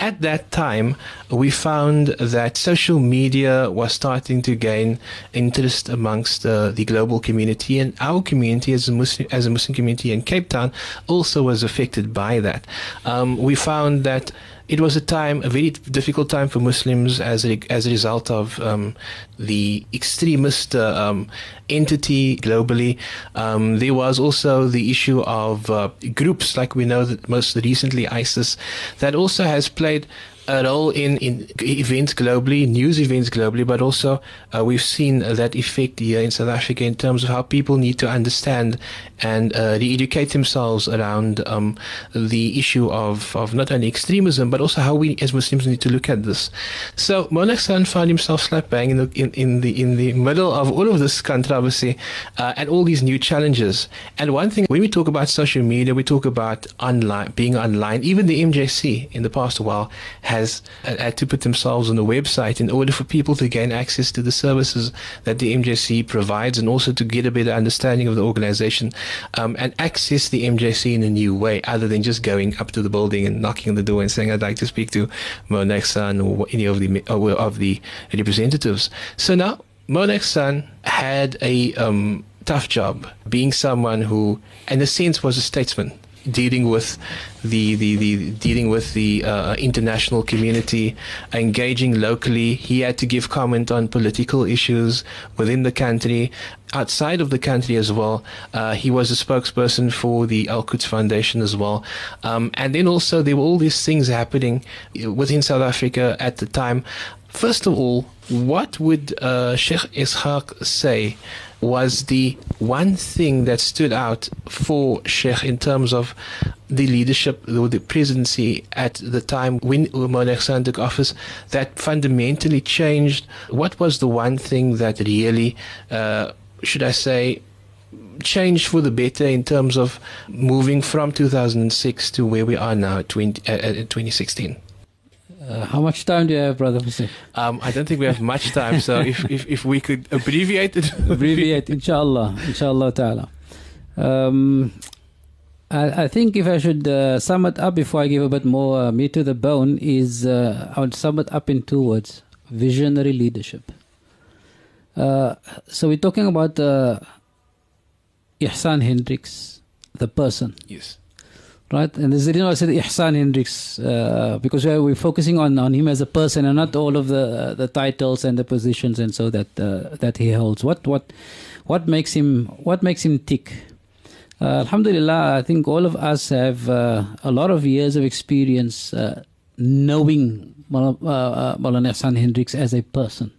at that time we found that social media was starting to gain interest amongst uh, the global community and our community as a Muslim as a Muslim community in Cape Town also was affected by that. Um, we found that it was a time, a very difficult time for Muslims as a, as a result of um, the extremist uh, um, entity globally. Um, there was also the issue of uh, groups, like we know that most recently ISIS, that also has played a role in, in events globally, news events globally, but also uh, we've seen that effect here in South Africa in terms of how people need to understand and uh, re-educate themselves around um, the issue of, of not only extremism, but also how we as Muslims need to look at this. So Moulana Ihsan found himself slap bang in the, in, in, the, in the middle of all of this controversy uh, and all these new challenges. And one thing, when we talk about social media, we talk about online, being online, even the MJC in the past while has had to put themselves on the website in order for people to gain access to the services that the MJC provides and also to get a better understanding of the organization um, and access the MJC in a new way other than just going up to the building and knocking on the door and saying, I'd like to speak to Moulana Ihsan or any of the, of the representatives. So now, Moulana Ihsan had a um, tough job being someone who, in a sense, was a statesman dealing with the, the, the dealing with the uh, international community, engaging locally. He had to give comment on political issues within the country, outside of the country as well. Uh, he was a spokesperson for the Al Quds Foundation as well. Um, and then also there were all these things happening within South Africa at the time. First of all, what would uh, Sheikh Ishaq say was the one thing that stood out for Sheikh in terms of the leadership or the presidency at the time when Moulana Ihsan took office that fundamentally changed? What was the one thing that really, uh, should I say, changed for the better in terms of moving from 2006 to where we are now at 20, uh, 2016? Uh, how much time do you have, Brother Hussein? Um, I don't think we have much time, so if, if, if we could abbreviate it. abbreviate, inshallah, inshallah ta'ala. Um, I, I, think if I should uh, sum it up before I give a bit more uh, meat to the bone, is uh, I would sum it up in two words visionary leadership. Uh, so we're talking about uh, Ihsan Hendricks, the person. Yes. Right, and there's the reason I said Ihsan Hendricks uh, because we're, we're, focusing on, on him as a person and not all of the uh, the titles and the positions and so that uh, that he holds. What what what makes him what makes him tick? Uh, Alhamdulillah, I think all of us have uh, a lot of years of experience uh, knowing Maulana Ihsan Hendricks as a person.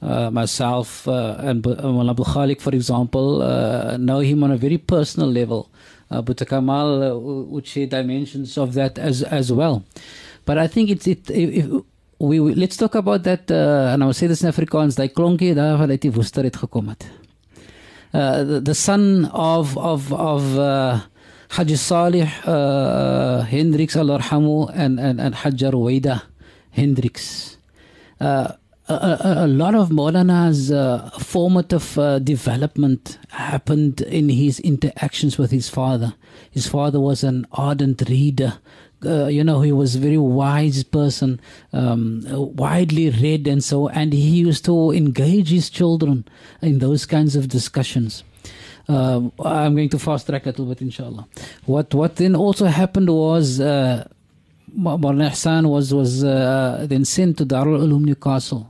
Myself and Maulana Abdul Khalik, for example, know him on a very personal level uh, but Kamal uh, would share dimensions of that as as well. But I think it's it. If, we, we, let's talk about that uh, and I will say this in Afrikaans. Uh, the, the son of of of uh, Haji Salih uh, Hendricks al-Arhamu and, and, and Hajja Ruwaida Hendricks. Uh, a, a, lot of Moulana's uh, formative uh, development happened in his interactions with his father. His father was an ardent reader. Uh, you know, he was a very wise person, um, widely read, and so. And he used to engage his children in those kinds of discussions. Uh, I'm going to fast track a little bit, inshallah. What what then also happened was. Uh, Moulana Ihsan was was uh, then sent to Darul Uloom Newcastle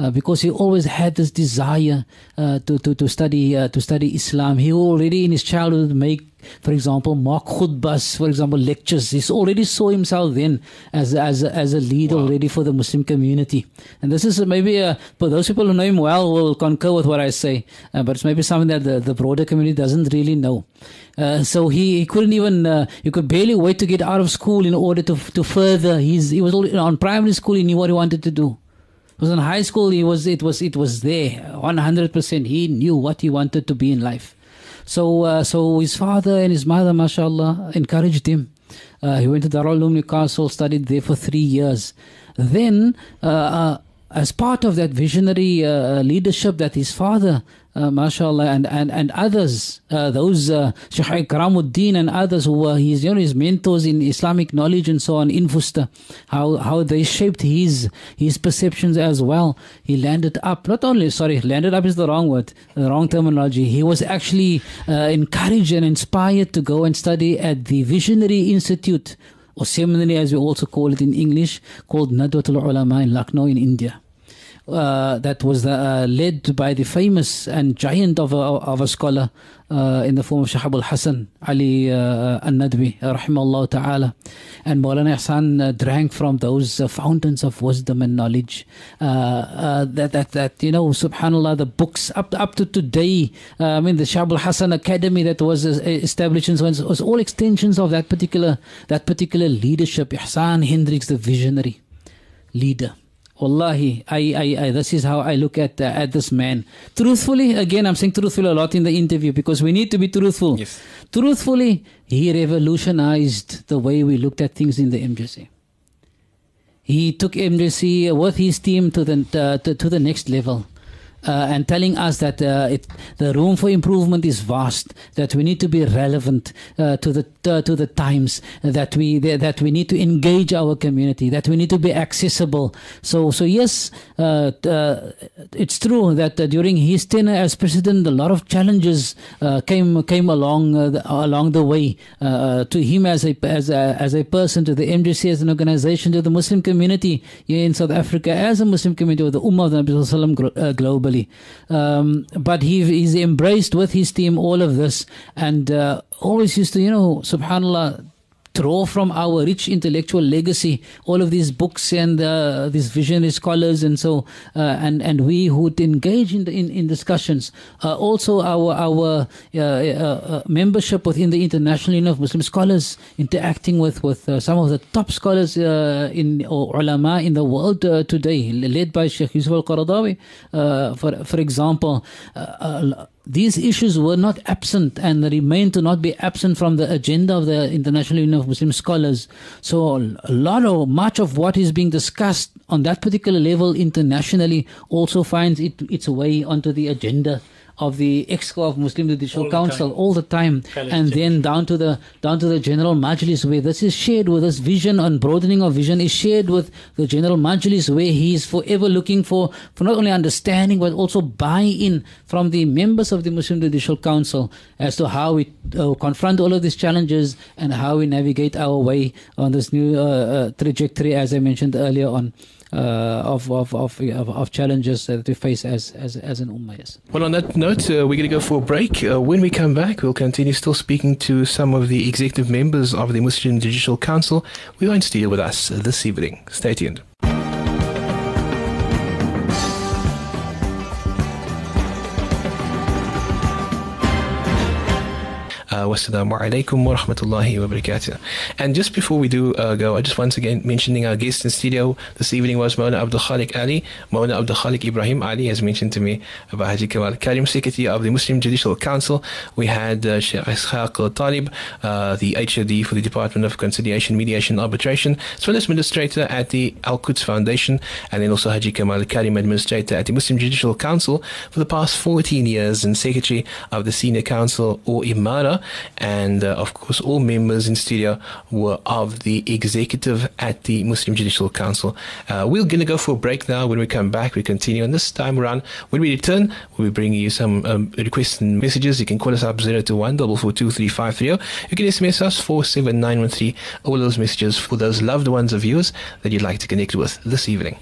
uh, because he always had this desire uh, to, to, to study uh, to study Islam. He already in his childhood make, for example, mock khutbas, for example, lectures. He already saw himself then as as as a leader wow. already for the Muslim community. And this is maybe uh, for those people who know him well will concur with what I say, uh, but it's maybe something that the, the broader community doesn't really know. Uh, so he, he couldn't even uh, he could barely wait to get out of school in order to to further. He's he was on primary school. He knew what he wanted to do was in high school. He was it was it was there, one hundred percent. He knew what he wanted to be in life. So uh, so his father and his mother, mashallah, encouraged him. Uh, he went to Darul Uloom Newcastle, studied there for three years. Then, uh, uh as part of that visionary uh, leadership that his father uh, mashallah, and, and, and others, uh, those uh, Shaykh Karamuddin and others who were his, you know, his mentors in Islamic knowledge and so on in Fusta, how, how they shaped his, his perceptions as well. He landed up, not only, sorry, landed up is the wrong word, the wrong terminology. He was actually uh, encouraged and inspired to go and study at the Visionary Institute, or seminary as we also call it in English, called Nadwatul Ulama in Lucknow in India uh, that was uh, led by the famous and giant of a, of a scholar uh, in the form of Shahab al Hassan Ali uh, al Nadwi, rahimahullah ta'ala. And Moulana Ihsan uh, drank from those uh, fountains of wisdom and knowledge. that, that, that, you know, subhanAllah, the books up, up to today, I mean, the Shahab al Hassan Academy that was established was, was all extensions of that particular, that particular leadership. Ihsan Hendricks, the visionary leader. Wallahi, I, I, I, this is how I look at uh, at this man. Truthfully, again, I'm saying truthfully a lot in the interview because we need to be truthful. Yes. Truthfully, he revolutionized the way we looked at things in the MJC. He took MJC with his team to the uh, to, to the next level uh, and telling us that uh, it, the room for improvement is vast, that we need to be relevant uh, to the uh, to the times, that we that we need to engage our community, that we need to be accessible. So so yes, uh, uh, it's true that during his tenure as president, a lot of challenges came came along the, along the way to him as a as a as a person, to the MJC as an organization, to the Muslim community in South Africa as a Muslim community, with the Ummah of the Nabi globally Um, but he, he's embraced with his team all of this. And uh, always used to, you know, subhanAllah, draw from our rich intellectual legacy, all of these books and uh, these visionary scholars, and so uh, and and we who engage in, the, in in discussions. Uh, also, our our uh, uh, uh, membership within the International Union of Muslim Scholars, interacting with with some of the top scholars in or ulama in the world today, led by Sheikh Yusuf Al Qaradawi, for for example these issues were not absent and remain to not be absent from the agenda of the International Union of Muslim Scholars. So a lot of much of what is being discussed on that particular level internationally also finds it, its way onto the agenda of the EXCO of Muslim Judicial All Council time. all the time, and then down to the down to the General Majlis, where this is shared with this vision and broadening of vision is shared with the General Majlis, where he is forever looking for for not only understanding but also buy-in from the members of the Muslim Judicial Council as to how we uh, confront all of these challenges and how we navigate our way on this new uh, uh, trajectory, as I mentioned earlier on. Uh, of, of, of, of, challenges that we face as, as, as an ummah. Yes. Well, on that note, uh, we're going to go for a break. Uh, when we come back, we'll continue still speaking to some of the executive members of the Muslim Judicial Council. We're going to deal with us this evening. Stay tuned. Wassalamu alaikum wa rahmatullahi wa barakatuh. And just before we do uh, go, I just once again mentioning our guest in studio this evening was Moulana Abdul Khaliq Allie. Moulana Abdul Khaliq Ibrahim Allie has mentioned to me about Haji Kamal Karim, Secretary of the Muslim Judicial Council. We had uh, Sheikh Ishaq Talib, uh, the HOD for the Department of Conciliation, Mediation, Arbitration, as well as Administrator at the Al Quds Foundation, and then also Haji Kamal Karim, Administrator at the Muslim Judicial Council for the past 14 years and Secretary of the Senior Council or Imara. And uh, of course, all members in studio were of the executive at the Muslim Judicial Council. Uh, we're going to go for a break now. When we come back, we continue. And this time around, when we return, we'll be bringing you some um, requests and messages. You can call us up 021 442 You can SMS us 47913. All those messages for those loved ones of yours that you'd like to connect with this evening.